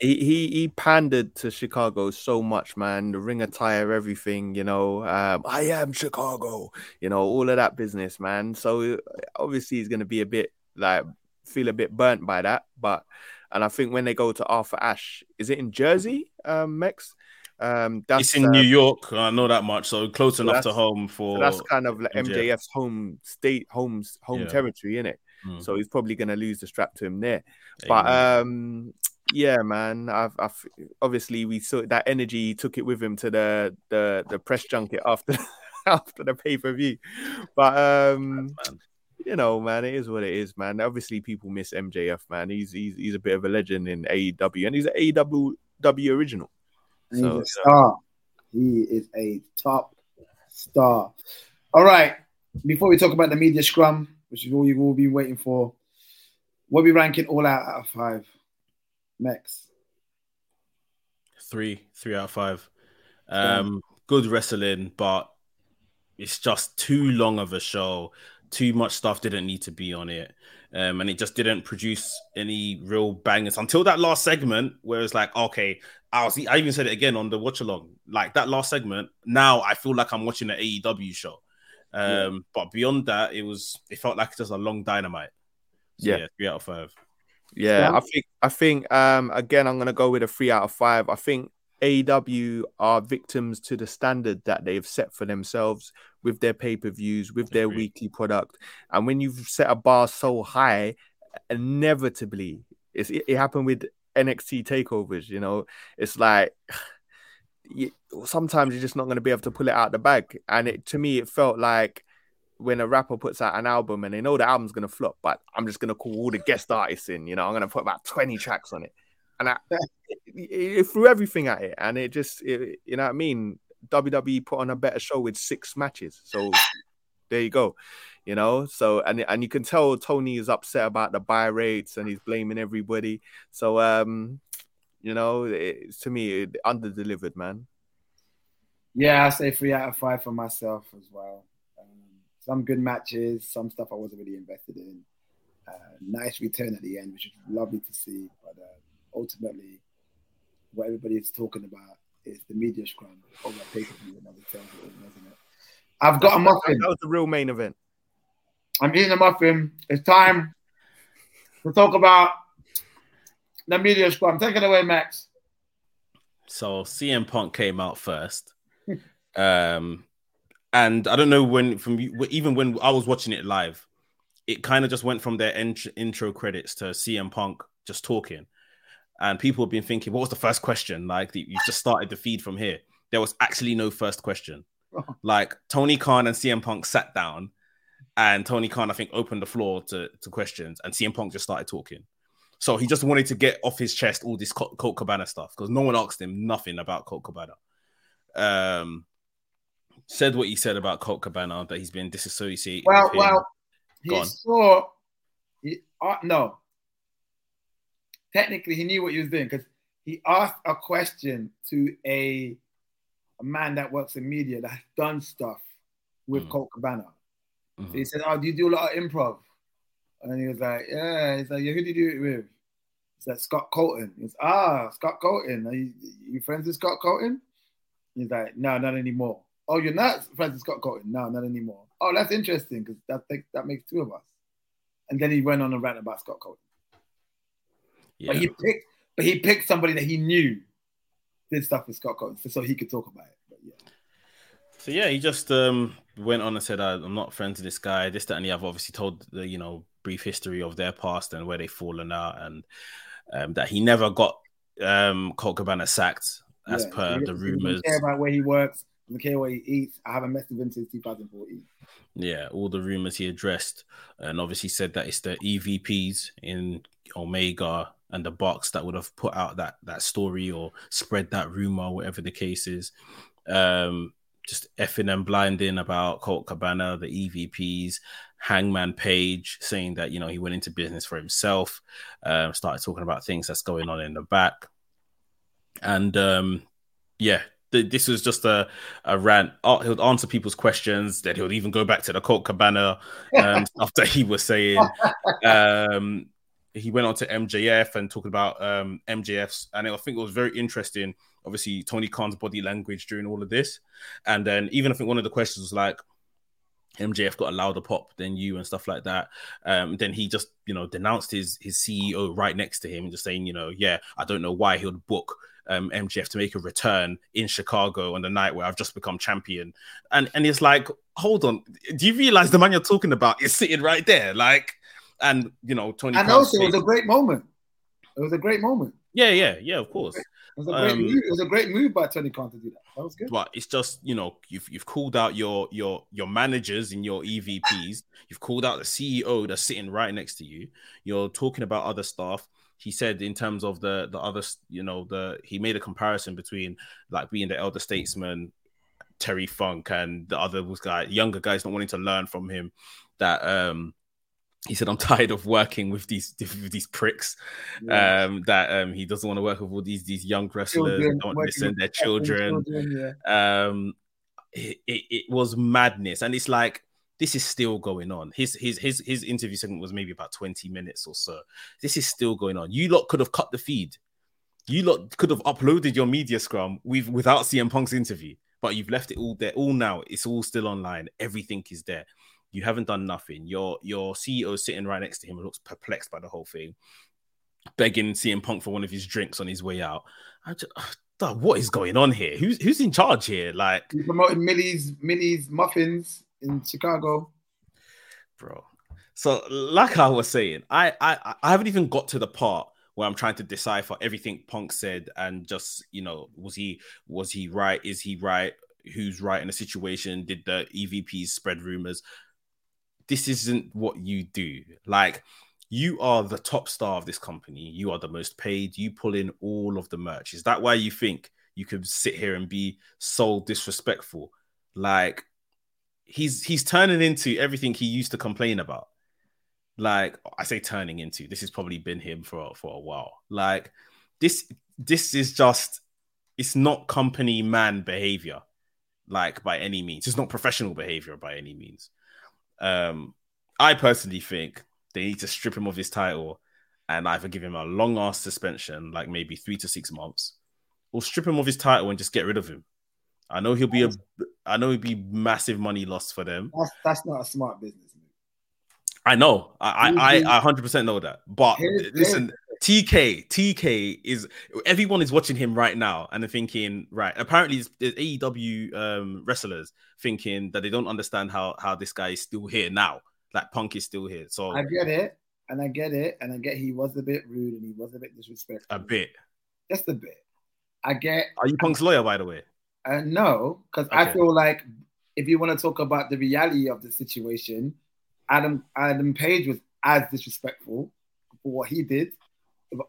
he, he he pandered to Chicago so much, man. The ring attire, everything, you know. Um, I am Chicago, you know, all of that business, man. So obviously he's gonna be a bit like feel a bit burnt by that. But and I think when they go to Arthur Ashe, is it in Jersey, um, Mekz? Um, that's it's in uh, New York. I know that much, so close enough to home for. So that's kind of like MJF. MJF's home state, home home yeah. territory, in it. Mm. So he's probably going to lose the strap to him there. But um, yeah, man, I've, I've, obviously we saw that energy. He took it with him to the the, the press junket after <laughs> after the pay per view. But um, you know, man, it is what it is, man. Obviously, people miss MJF, man. He's he's he's a bit of a legend in AEW, and he's an AEW original. he's a star. He is a top star. All right. Before we talk about the media scrum, which is all you've all been waiting for. What are we ranking all out out of five? Max. Three, three out of five. Um, good wrestling, but it's just too long of a show too much stuff didn't need to be on it. Um, and it just didn't produce any real bangers until that last segment where it's like, okay, I was I even said it again on the watch along, like that last segment. Now I feel like I'm watching an AEW show. Um, yeah. but beyond that, it was it felt like just a long dynamite. So, yeah. yeah, three out of five. Yeah, yeah, I think I think um again I'm gonna go with a three out of five. I think AEW are victims to the standard that they've set for themselves with their pay per views, with their Agreed. weekly product. And when you've set a bar so high, inevitably, it, it happened with NXT takeovers. You know, it's like you, sometimes you're just not going to be able to pull it out the bag. And it to me, it felt like when a rapper puts out an album and they know the album's going to flop, but I'm just going to call all the guest artists in. You know, I'm going to put about 20 tracks on it and I, <laughs> it, it threw everything at it, and it just, it, you know what I mean. WWE put on a better show with six matches, so there you go, you know. So and and you can tell Tony is upset about the buy rates, and he's blaming everybody. So um, you know, it, to me, it under delivered, man. Yeah, I say three out of five for myself as well. Um, some good matches, some stuff I wasn't really invested in. Uh, nice return at the end, which is lovely to see. But uh, ultimately what everybody is talking about is the media scrum of that pay per view and other terms, isn't it? I've got a muffin. That was the real main event. I'm eating a muffin. It's time to talk about the media scrum. Take it away, Max. So CM Punk came out first. <laughs> um, and I don't know when from even when I was watching it live, it kind of just went from their int- intro credits to CM Punk just talking and people have been thinking, what was the first question? Like you just started the feed from here. There was actually no first question. <laughs> Like Tony Khan and CM Punk sat down, and Tony Khan, I think, opened the floor to, to questions, and CM Punk just started talking. So he just wanted to get off his chest all this Colt Cabana stuff because no one asked him nothing about Colt Cabana. Um, said what he said about Colt Cabana that he's been disassociated. Well, well, he saw. He, uh, no, technically he knew what he was doing because he asked a question to a, a man that works in media that has done stuff with mm. Colt Cabana. Mm-hmm. So he said, Oh, do you do a lot of improv? And he was like, Yeah. He's like, Yeah, who do you do it with? He like, Scott Colton. He's Ah, Scott Colton. Are you, you friends with Scott Colton? He's like, No, not anymore. Oh, you're not friends with Scott Colton? No, not anymore. Oh, that's interesting because that, that makes two of us. And then he went on a rant about Scott Colton. Yeah. But he picked, but he picked somebody that he knew did stuff with Scott Colton, so he could talk about it. But yeah. So yeah, he just um, went on and said, "I'm not friends with this guy." This, that, and the other. Obviously, told the you know brief history of their past and where they've fallen out, and um, that he never got um, Colt Cabana sacked as yeah, per the rumors. Care about where he works, doesn't care what he eats. I haven't messed with him since 2014. Yeah, all the rumors he addressed, and obviously said that it's the EVPs in Omega and the Bucks that would have put out that that story or spread that rumor, whatever the case is. Um, just effing and blinding about Colt Cabana, the EVPs, Hangman Page saying that you know he went into business for himself, um, started talking about things that's going on in the back, and um, yeah, th- this was just a a rant. He'll answer people's questions. That he'll even go back to the Colt Cabana um, <laughs> stuff that he was saying. Um, he went on to MJF and talking about um, MJF's, and I think it was very interesting. Obviously, Tony Khan's body language during all of this, and then even I think one of the questions was like, MJF got a louder pop than you and stuff like that. Um, then he just, you know, denounced his his CEO right next to him and just saying, you know, yeah, I don't know why he would book um, MJF to make a return in Chicago on the night where I've just become champion. And and it's like, hold on, do you realize the man you're talking about is sitting right there? Like, and you know Tony. And also, it was a great moment. It was a great moment. Yeah, yeah, yeah. Of course. It was a great um, move. It was a great move by Tony Khan to do that. That was good. But it's just you know you've you've called out your your your managers and your EVPs. you've called out the CEO that's sitting right next to you. You're talking about other stuff. He said in terms of the the other you know the he made a comparison between like being the elder statesman Terry Funk and the other guy, younger guys not wanting to learn from him. That um he said, "I'm tired of working with these with these pricks. Yeah. Um, that um, he doesn't want to work with all these these young wrestlers. Children, don't listen their children. children yeah. Um, it, it, it, was madness, and it's like this is still going on. His his his his interview segment was maybe about 20 minutes or so. This is still going on. You lot could have cut the feed. You lot could have uploaded your media scrum with without CM Punk's interview, but you've left it all there. All now, it's all still online. Everything is there. You haven't done nothing. Your your CEO is sitting right next to him and looks perplexed by the whole thing, begging CM Punk for one of his drinks on his way out. I just, uh, Dog, what is going on here? Who's who's in charge here? Like He promoted Millie's Millie's muffins in Chicago. bro. So, like I was saying, I, I I haven't even got to the part where I'm trying to decipher everything Punk said and just you know was he was he right? Is he right? Who's right in the situation? Did the EVPs spread rumors? This isn't what you do. Like you are the top star of this company. You are the most paid. You pull in all of the merch. Is that why you think you could sit here and be so disrespectful? Like he's he's turning into everything he used to complain about. Like I say, turning into this has probably been him for for a while. Like this this is just it's not company man behavior, like by any means. It's not professional behavior by any means. Um, I personally think they need to strip him of his title and either give him a long ass suspension, like maybe three to six months, or strip him of his title and just get rid of him. I know he'll be a, I know he'll be massive money loss for them. That's that's not a smart business. move. I know, I I I hundred percent know that. But Here's- listen, TK TK is everyone is watching him right now and they're thinking right. Apparently, there's- AEW um, wrestlers thinking that they don't understand how how this guy is still here now. Like Punk is still here, so I get it, and I get it, and I get he was a bit rude and he was a bit disrespectful. a bit. Just a bit. I get Are you Punk's lawyer, by the way? uh, no, because I feel like if you want to talk about the reality of the situation, Adam Adam Page was as disrespectful for what he did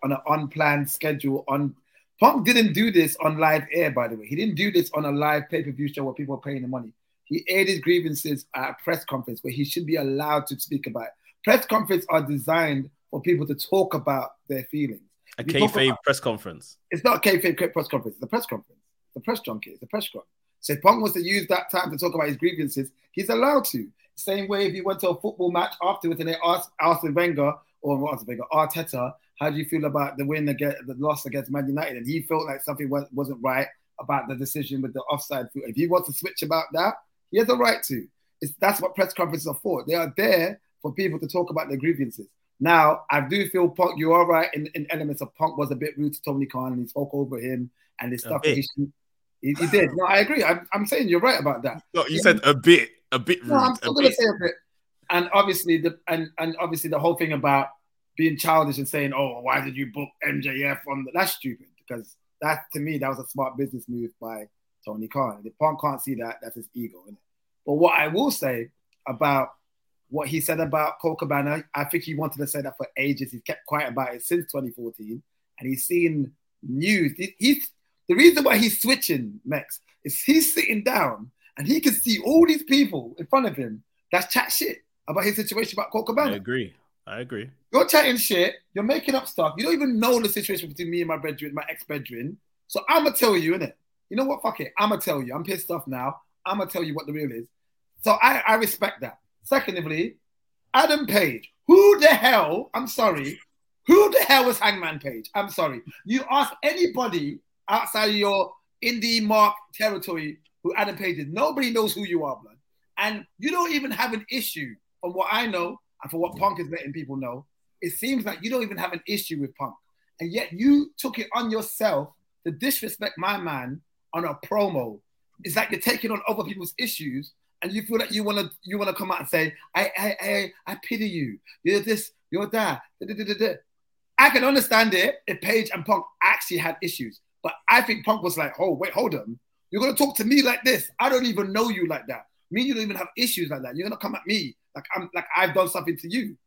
on an unplanned schedule. On Punk didn't do this on live air, by the way. He didn't do this on a live pay per view show where people are paying the money. He aired his grievances at a press conference where he should be allowed to speak about. It. Press conferences are designed for people to talk about their feelings. A You kayfabe about- press conference. It's not a kayfabe press conference. It's a press conference. The press junket. It's a press scrum. So if Punk wants to use that time to talk about his grievances, he's allowed to. Same way if he went to a football match afterwards and they asked Arsene Wenger or Arsene Wenger, Arteta, how do you feel about the win against the loss against Man United? And he felt like something was, wasn't right about the decision with the offside. If he wants to switch about that, he has a right to. It's, that's what press conferences are for. They are there for people to talk about their grievances. Now, I do feel Punk, you are right in, in elements of Punk was a bit rude to Tony Khan and he spoke over him and his stuff. He, he, he did. No, I agree. I'm, I'm saying you're right about that. No, you said a bit, a bit rude. No, I'm still gonna say a bit. And obviously the and, and obviously the whole thing about being childish and saying, "Oh, why did you book MJF on the?" That's stupid because that to me that was a smart business move by Tony Khan. If Punk can't see that, that's his ego. Isn't it? But what I will say about what he said about Colt Cabana, I think he wanted to say that for ages. He's kept quiet about it since 2014, and he's seen news. He- he's the reason why he's switching, Mekz, is he's sitting down and he can see all these people in front of him that's chat shit about his situation about Colt I agree. I agree. You're chatting shit. You're making up stuff. You don't even know the situation between me and my bedroom, my ex-bedroom. So I'ma tell you, innit? You know what? Fuck it. I'ma tell you. I'm pissed off now. I'ma tell you what the real is. So I, I respect that. Secondly, Adam Page. Who the hell? I'm sorry. Who the hell was Hangman Page? I'm sorry. You ask anybody outside of your indie mark territory who Adam Page is. Nobody knows who you are, blood. And you don't even have an issue, from what I know, and for what Punk is letting people know. It seems like you don't even have an issue with Punk. And yet you took it on yourself to disrespect my man on a promo. It's like you're taking on other people's issues and you feel like you want to you want to come out and say, I, I, I, I pity you. You're this, you're that. da, da, da, da, da." I can understand it if Page and Punk actually had issues. But I think Punk was like, oh, wait, hold on. You're going to talk to me like this. I don't even know you like that. Me, you don't even have issues like that. You're to come at me like I'm like I've done something to you.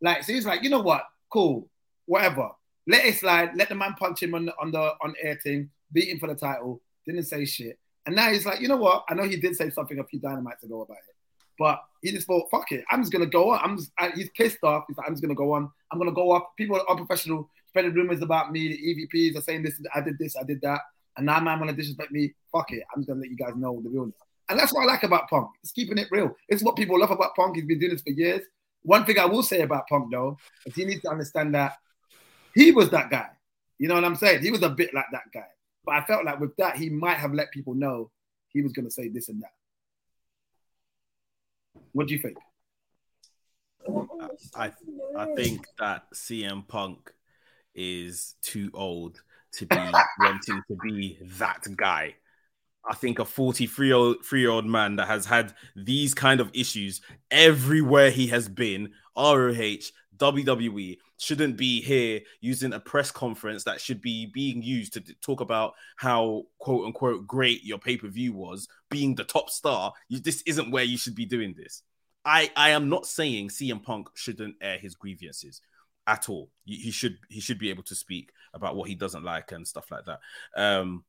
Like, so he's like, you know what? Cool, whatever. Let it slide. Let the man punch him on the on the on air thing, beat him for the title. Didn't say shit. And now he's like, you know what? I know he did say something a few dynamites ago about it, but he just thought, fuck it. I'm just gonna go on. I'm just, I, he's pissed off. He's like, I'm just gonna go on. I'm gonna go up. People are unprofessional, spreading rumors about me. The EVPs are saying this. I did this. I did that. And now man wanna disrespect me. Fuck it. I'm just gonna let you guys know the realness. And that's what I like about Punk. It's keeping it real. It's what people love about Punk. He's been doing this for years. One thing I will say about Punk though, is he needs to understand that he was that guy. You know what I'm saying? He was a bit like that guy. But I felt like with that, he might have let people know he was going to say this and that. What do you think? I I think that CM Punk is too old to be <laughs> wanting to be that guy. I think a 43 year old, three year old man that has had these kind of issues everywhere he has been, ROH, WWE, shouldn't be here using a press conference that should be being used to talk about how quote unquote great your pay per view was, being the top star. You, this isn't where you should be doing this. I, I am not saying CM Punk shouldn't air his grievances at all. He should he should be able to speak about what he doesn't like and stuff like that. Um,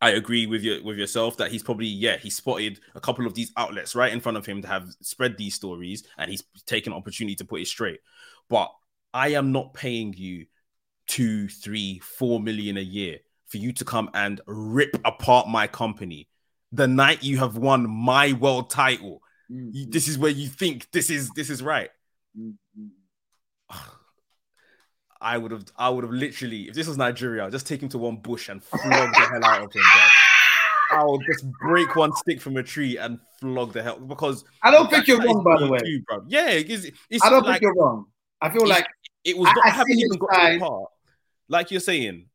I agree with you with yourself that he's probably yeah he spotted a couple of these outlets right in front of him to have spread these stories and he's taken opportunity to put it straight. But I am not paying you two, three, four million a year for you to come and rip apart my company the night you have won my world title. Mm-hmm. You, this is where you think this is this is right. Mm-hmm. I would have, I would have literally, if this was Nigeria, I'd just take him to one bush and flog the hell out of him. Bro. <laughs> I would just break one stick from a tree and flog the hell because I don't think you're wrong, by the way. Too, bro. Yeah, it's, it's I don't like, think you're wrong. I feel like it was. I, I haven't even got to the part. Like you're saying,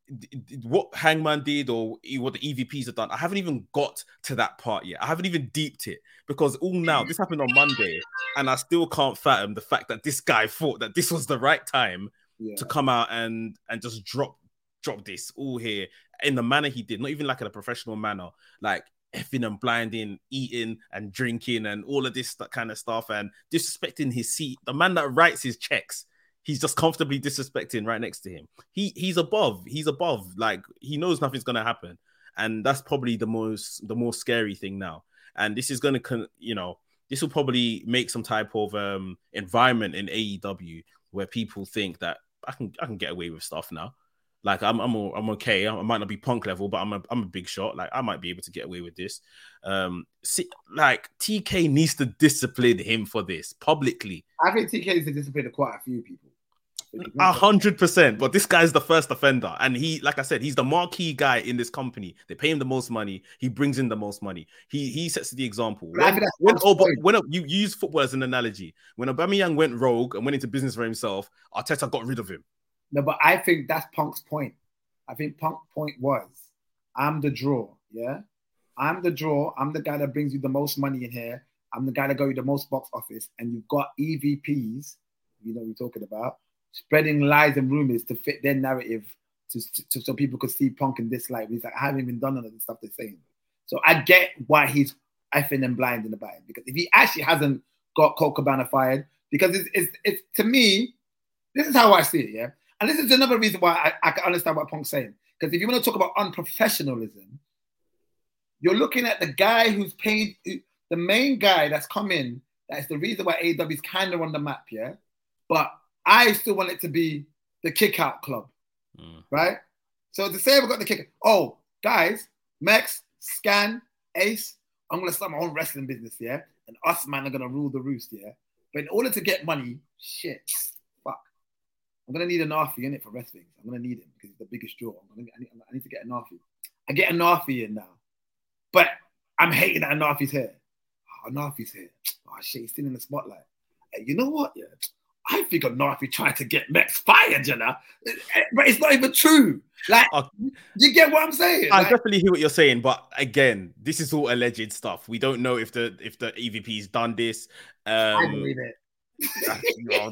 what Hangman did or what the EVPs have done, I haven't even got to that part yet. I haven't even deeped it because all now this happened on Monday, and I still can't fathom the fact that this guy thought that this was the right time yeah. to come out and and just drop drop this all here in the manner he did, not even like in a professional manner, like effing and blinding, eating and drinking and all of this kind of stuff and disrespecting his seat. The man that writes his checks, he's just comfortably disrespecting right next to him. He he's above, he's above, like he knows nothing's gonna happen. And that's probably the most the more scary thing now. And this is gonna con- you know, this will probably make some type of um environment in AEW where people think that I can I can get away with stuff now. Like I'm I'm I'm okay. I might not be punk level, but I'm a I'm a big shot. Like I might be able to get away with this. Um, see, like TK needs to discipline him for this publicly. I think TK needs to discipline quite a few people. A hundred percent. But this guy's the first offender, and he, like I said, he's the marquee guy in this company. They pay him the most money. He brings in the most money. He he sets the example. When, when, when you use football as an analogy, when Aubameyang went rogue and went into business for himself, Arteta got rid of him. No, but I think that's Punk's point. I think Punk's point was, I'm the draw. Yeah, I'm the draw. I'm the guy that brings you the most money in here. I'm the guy that got you the most box office, and you've got EVPs. You know, we're talking about spreading lies and rumors to fit their narrative to, to, so people could see Punk in this light. He's like, I haven't even done none of the stuff they're saying. So I get why he's effing and blinding about it because if he actually hasn't got Colt Cabana fired, because it's, it's, it's to me, this is how I see it, yeah. And this is another reason why I, I can understand what Punk's saying. Because if you want to talk about unprofessionalism, you're looking at the guy who's paid, the main guy that's come in. That's the reason why AEW is kind of on the map, yeah. But I still want it to be the kick out club, mm. right? So to say we've got the kick, oh, guys, Max, Scan, Ace, I'm gonna start my own wrestling business, yeah, and us man are gonna rule the roost, yeah. But in order to get money, shit, fuck, I'm gonna need a Nafi in it for wrestling. I'm gonna need him because he's the biggest draw. I'm gonna, I, need, I need to get a Nafi. I get a Nafi in now, but I'm hating that Nafi's here. Oh, Nafi's here. Oh shit, he's still in the spotlight. Hey, you know what? Yeah, I think I'm not if you trying to get Max fired, you know, but it's not even true. Like, uh, you get what I'm saying? I like, definitely hear what you're saying, but again, this is all alleged stuff. We don't know if the if the EVP's done this. Um, I believe it.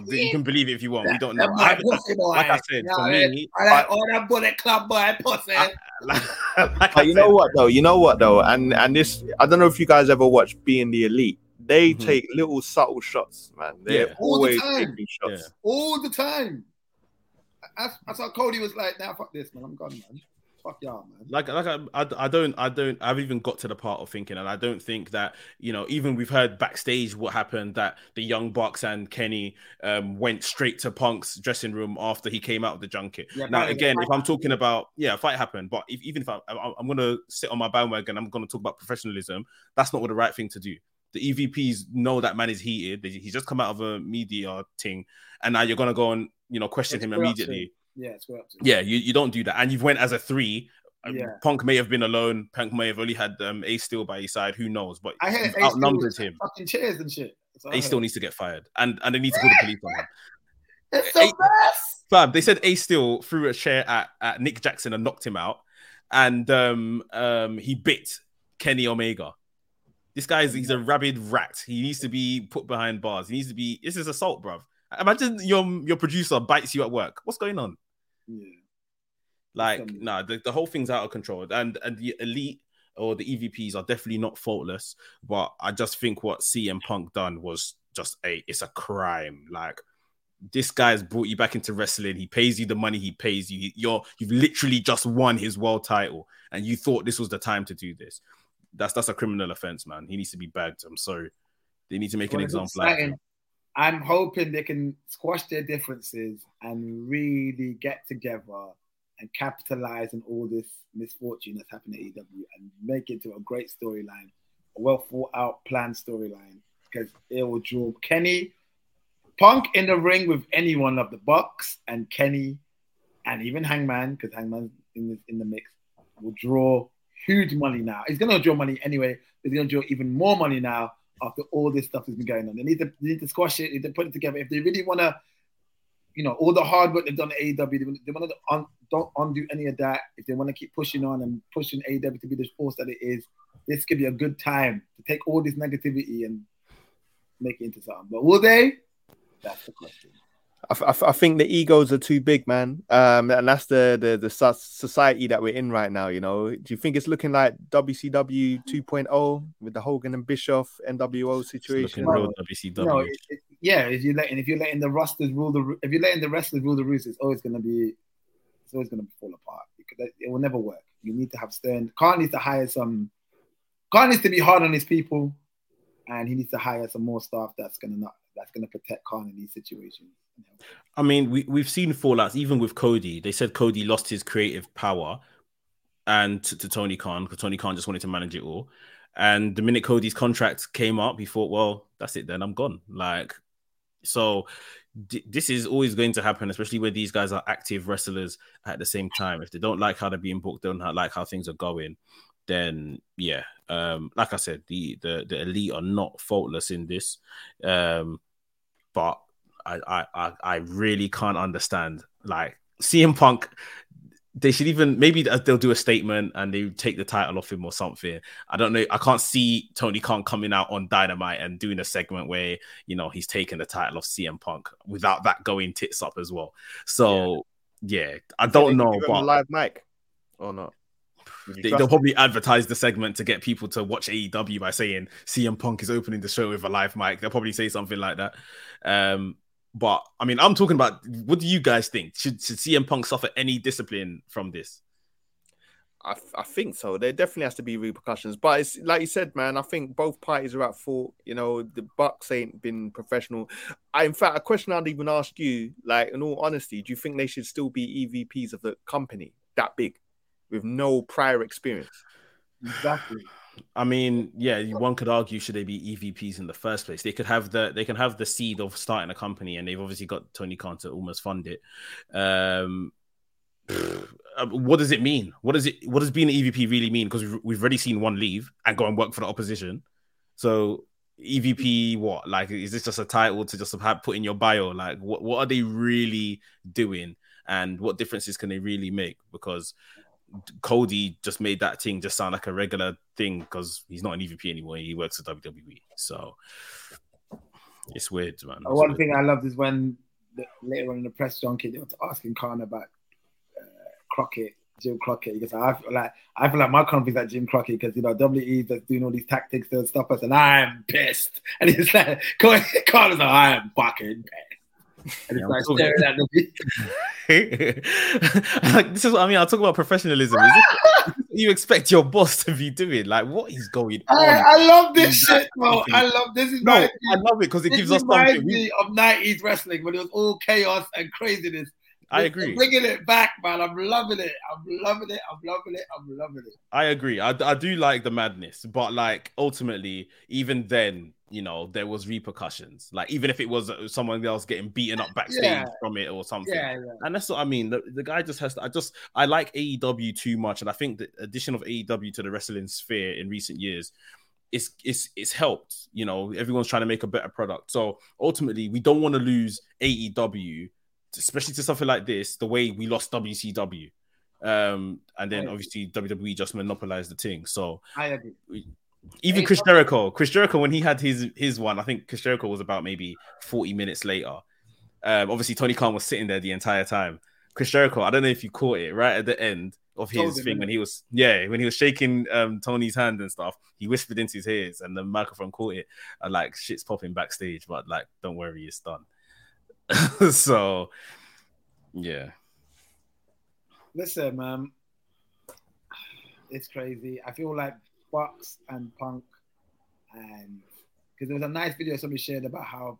you can <laughs> believe it if you want. We don't know. I, like I said, for me, I like all that bullet club boy pussy. <laughs> like you know what though? You know what though? And and this, I don't know if you guys ever watched Being the Elite they mm-hmm. take little subtle shots, man. They're yeah. always the taking shots. Yeah. All the time. That's, that's how Cody was like, now nah, fuck this, man. I'm gone, man. Fuck y'all, man. Like, like I, I, I don't, I don't, I've even got to the part of thinking, and I don't think that you know, even we've heard backstage what happened that the Young Bucks and Kenny um, went straight to Punk's dressing room after he came out of the junket. Yeah, now, again, if I'm talking about, yeah, a fight happened, but if, even if I, I, I'm going to sit on my bandwagon, I'm going to talk about professionalism. That's not what the right thing to do. The EVPs know that man is heated. He's just come out of a media thing, and now you're going to go and you know question It's him square up to immediately. Yeah, to. Yeah, you, you don't do that. And you've went as a three. Um, Yeah. Punk may have been alone. Punk may have only had um, Ace Steel by his side. Who knows? But I heard you've outnumbered him. Fucking chairs and shit. What still needs to get fired, and and they need to call the police on him. <laughs> It's Ace- best. Fam, they said Ace Steel threw a chair at, at Nick Jackson and knocked him out, and um um he bit Kenny Omega. This guy is he's a rabid rat. He needs to be put behind bars. He needs to be. This is assault, bruv. Imagine your your producer bites you at work. What's going on? Yeah. Like, nah, the, the whole thing's out of control. And and the elite or the EVPs are definitely not faultless. But I just think what CM Punk done was just a it's a crime. Like this guy's brought you back into wrestling. He pays you the money he pays you. You're you've literally just won his world title, and you thought this was the time to do this. That's that's a criminal offense, man. He needs to be bagged. I'm sorry. They need to make an Well, it's example exciting. I'm hoping they can squash their differences and really get together and capitalize on all this misfortune that's happened at EW and make it to a great storyline, a well thought out planned storyline because it will draw Kenny Punk in the ring with anyone of the Bucks and Kenny and even Hangman because Hangman's in the, in the mix will draw huge money now. He's gonna draw money anyway. He's gonna draw even more money now after all this stuff has been going on. They need to they need to squash it. They need to put it together. If they really want to, you know, all the hard work they've done at AEW, they, they want to un, don't undo any of that. If they want to keep pushing on and pushing AEW to be the force that it is, this could be a good time to take all this negativity and make it into something. But will they? That's the question. I, f- I think the egos are too big, man. Um, and that's the, the the society that we're in right now. You know, do you think it's looking like WCW 2.0 with the Hogan and Bischoff NWO It's situation? looking real Well, WCW. You know, it, it, yeah. If you're letting if you're letting the rosters rule the if you're letting the wrestlers rule the roost, it's always going to be it's always going to fall apart because it will never work. You need to have stern. Khan needs to hire some. Khan needs to be hard on his people, and he needs to hire some more staff that's going to not that's going to protect Khan in these situations. I mean, we, we've seen fallouts even with Cody. They said Cody lost his creative power and to, to Tony Khan because Tony Khan just wanted to manage it all. And the minute Cody's contract came up, he thought, well, that's it, then I'm gone. Like, so d- this is always going to happen, especially where these guys are active wrestlers at the same time. If they don't like how they're being booked, they don't like how things are going, then yeah. Um, like I said, the the the elite are not faultless in this. Um, but I, I I really can't understand. Like CM Punk, they should even maybe they'll do a statement and they take the title off him or something. I don't know. I can't see Tony Khan coming out on Dynamite and doing a segment where you know he's taking the title off CM Punk without that going tits up as well. So yeah, I don't know, but live mic or not? They, will probably advertise the segment to get people to watch AEW by saying CM Punk is opening the show with a live mic. They'll probably say something like that. Um, but I mean, I'm talking about what do you guys think? Should, should CM Punk suffer any discipline from this? I, I think so. There definitely has to be repercussions, but it's like you said, man. I think both parties are at fault. You know, the Bucks ain't been professional. I, in fact, a question I'd even ask you, like, in all honesty, do you think they should still be EVPs of the company that big with no prior experience? Exactly. I mean, yeah, one could argue should they be EVPs in the first place? They could have the they can have the seed of starting a company, and they've obviously got Tony Khan to almost fund it. Um, <sighs> uh, what does it mean? What does it? What does being an EVP really mean? Because we've, we've already seen one leave and go and work for the opposition. So EVP, what? Like, is this just a title to just have put in your bio? Like, what what are they really doing, and what differences can they really make? Because Cody just made that thing just sound like a regular thing because he's not an EVP anymore. He works at WWE, so it's weird, man. It's One weird. thing I loved is when the, later on in the press junket they were asking Khan about uh, Crockett, Jim Crockett. Because I feel like I feel like my company's like Jim Crockett because you know WWE that's doing all these tactics to stop us, and I'm pissed. <laughs> And he's like, <laughs> Khan is like, I'm fucking pissed. And Yeah, like staring at the <laughs> like this is what I mean. I talk about professionalism. Is this you expect your boss to be doing? Like, what is going on? I, I love this shit, bro. I love this. Is no, my- I love it because it gives us something. We- me of 90s wrestling when it was all chaos and craziness. I agree. Bringing it back, man. I'm loving it. I'm loving it. I'm loving it. I'm loving it. I agree. I, I do like the madness, but like ultimately, even then, you know, there was repercussions. Like even if it was uh, someone else getting beaten up backstage Yeah. from it or something. Yeah, yeah. And that's what I mean. The, the guy just has to. I just I like AEW too much, and I think the addition of AEW to the wrestling sphere in recent years. It's, it's it's helped, you know. Everyone's trying to make a better product, so ultimately, we don't want to lose AEW, especially to something like this. The way we lost WCW, um, and then obviously WWE just monopolized the thing. So I agree. even Hey, Chris Jericho, Chris Jericho, when he had his his one, I think Chris Jericho was about maybe 40 minutes later. Um, obviously, Tony Khan was sitting there the entire time. Chris Jericho, I don't know if you caught it right at the end of his thing when he was yeah when he was shaking um Tony's hand and stuff. He whispered into his ears, and the microphone caught it. And like shit's popping backstage, but like don't worry, it's done. <laughs> so yeah, Listen, man. It's crazy. I feel like Bucks and Punk, and because there was a nice video somebody shared about how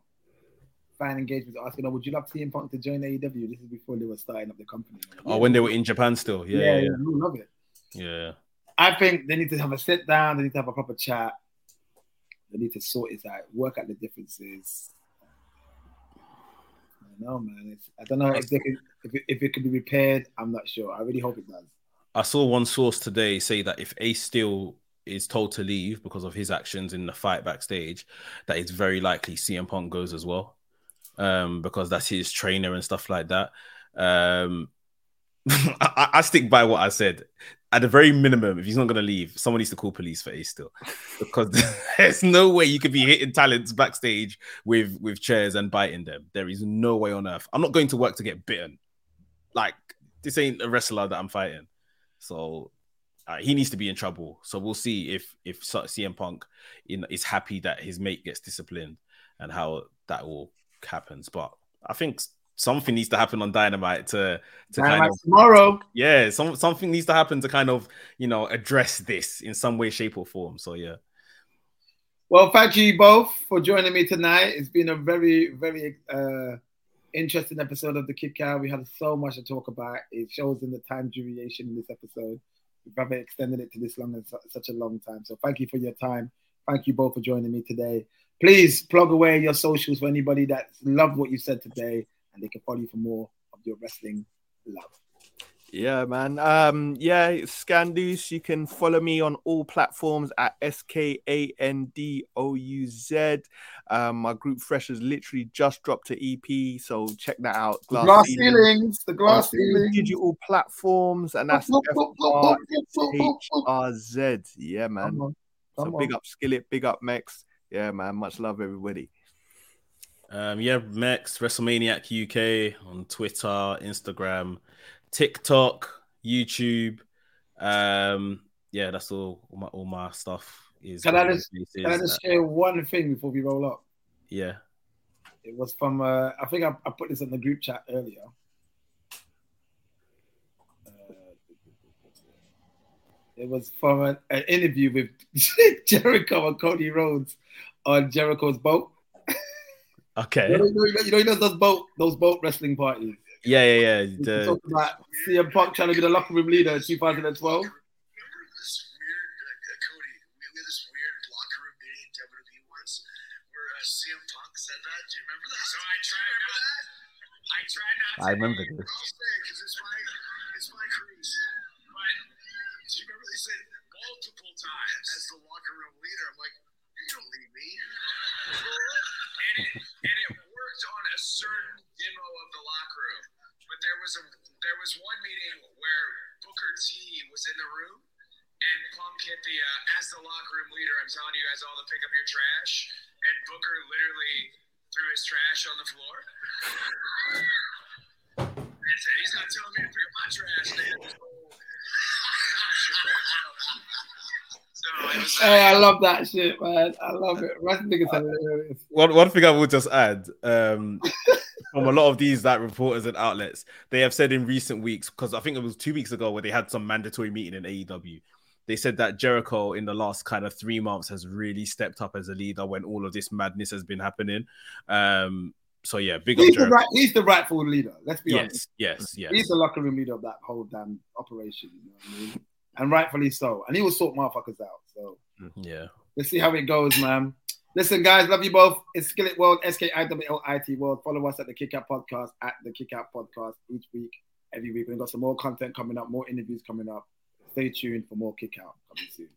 fan engagement asking, "Oh, would you love CM Punk to join AEW?" This is before they were starting up the company. oh when they were in Japan still, yeah, yeah, yeah. we love it. yeah. I think they need to have a sit down. They need to have a proper chat. They need to sort it out, work out the differences. Don't know, man. It's, I don't know if, they can, if, it, if it can be repaired. I'm not sure. I really hope it does. I saw one source today say that if Ace Steel is told to leave because of his actions in the fight backstage, that it's very likely CM Punk goes as well, um, because that's his trainer and stuff like that. Um, <laughs> I, I stick by what I said. At the very minimum, if he's not going to leave, someone needs to call police for Ace Steel, because <laughs> there's no way you could be hitting talents backstage with with chairs and biting them. There is no way on earth. I'm not going to work to get bitten. Like this ain't a wrestler that I'm fighting. So uh, he needs to be in trouble. So we'll see if if CM Punk in, is happy that his mate gets disciplined and how that all happens. But I think something needs to happen on Dynamite to to kind of tomorrow. yeah, some something needs to happen to kind of you know address this in some way, shape, or form. So yeah, Well, thank you both for joining me tonight. It's been a very, very uh, interesting episode of the Kick Out. We had so much to talk about. It shows in the time duration in this episode. We've never extended it to this long and su- such a long time. So thank you for your time. Thank you both for joining me today. Please plug away your socials for anybody that loved what you said today, and they can follow you for more of your wrestling love. Yeah, man. Um, yeah, it's Skandouz. You can follow me on all platforms at S K A N D O U Z. Um, my group Fresh has literally just dropped an EP, so check that out. The glass Ceiling ceilings, the glass all ceilings. digital platforms, and that's H boop. R Z. Yeah, man. Come on, So come big up Skillit, big up Mekz. Yeah, man. Much love, everybody. Um, yeah, Mekz WrestleManiac UK on Twitter, Instagram, TikTok, YouTube. Um, yeah, that's all. All my, all my stuff is. Can I just- Can I just share one thing before we roll up? yeah. It was from, uh, I think I, I put this in the group chat earlier. Uh, it was from an, an interview with <laughs> Jericho and Cody Rhodes on Jericho's boat. <laughs> Okay. You know, you know, you know, you know those boat, those boat wrestling parties. Yeah, yeah, yeah. We The- talked about CM Punk trying to be the locker room leader in 2012. remember this weird, uh, Cody, we we had this weird locker room meeting WWE once where uh, CM Punk said that. Do you remember that? So I tried not. That? I tried not. I remember this. I'll say it because it's my, it's my cruise. But do you remember they said multiple times as the locker room leader? I'm like, you don't lead me. and it and it worked on a certain demo of the locker room. But there was a there was one meeting where Booker T was in the room and Punk hit the uh, as the locker room leader. I'm telling you guys all to pick up your trash, and Booker literally threw his trash on the floor. <laughs> And said, "He's not telling me to pick up my trash." man." <laughs> So it was, uh, Hey, I love that shit, man. I love it. Hilarious. one one thing I will just add, um, from a lot of these that reporters and outlets, they have said in recent weeks, because I think it was two weeks ago where they had some mandatory meeting in AEW. They said that Jericho in the last kind of three months has really stepped up as a leader when all of this madness has been happening. Um, so yeah, big up He's the, right, he's the rightful leader. Let's be honest. Yes, yes, yes. He's the locker room leader of that whole damn operation. You know what I mean? And rightfully so. And he will sort motherfuckers out. So Yeah. let's see how it goes, man. Listen, guys, love you both. It's Skillit World, S K I W L I T World. Follow us at the Kick Out Podcast, at the Kick Out Podcast each week, every week. We've got some more content coming up, more interviews coming up. Stay tuned for more Kick Out coming soon.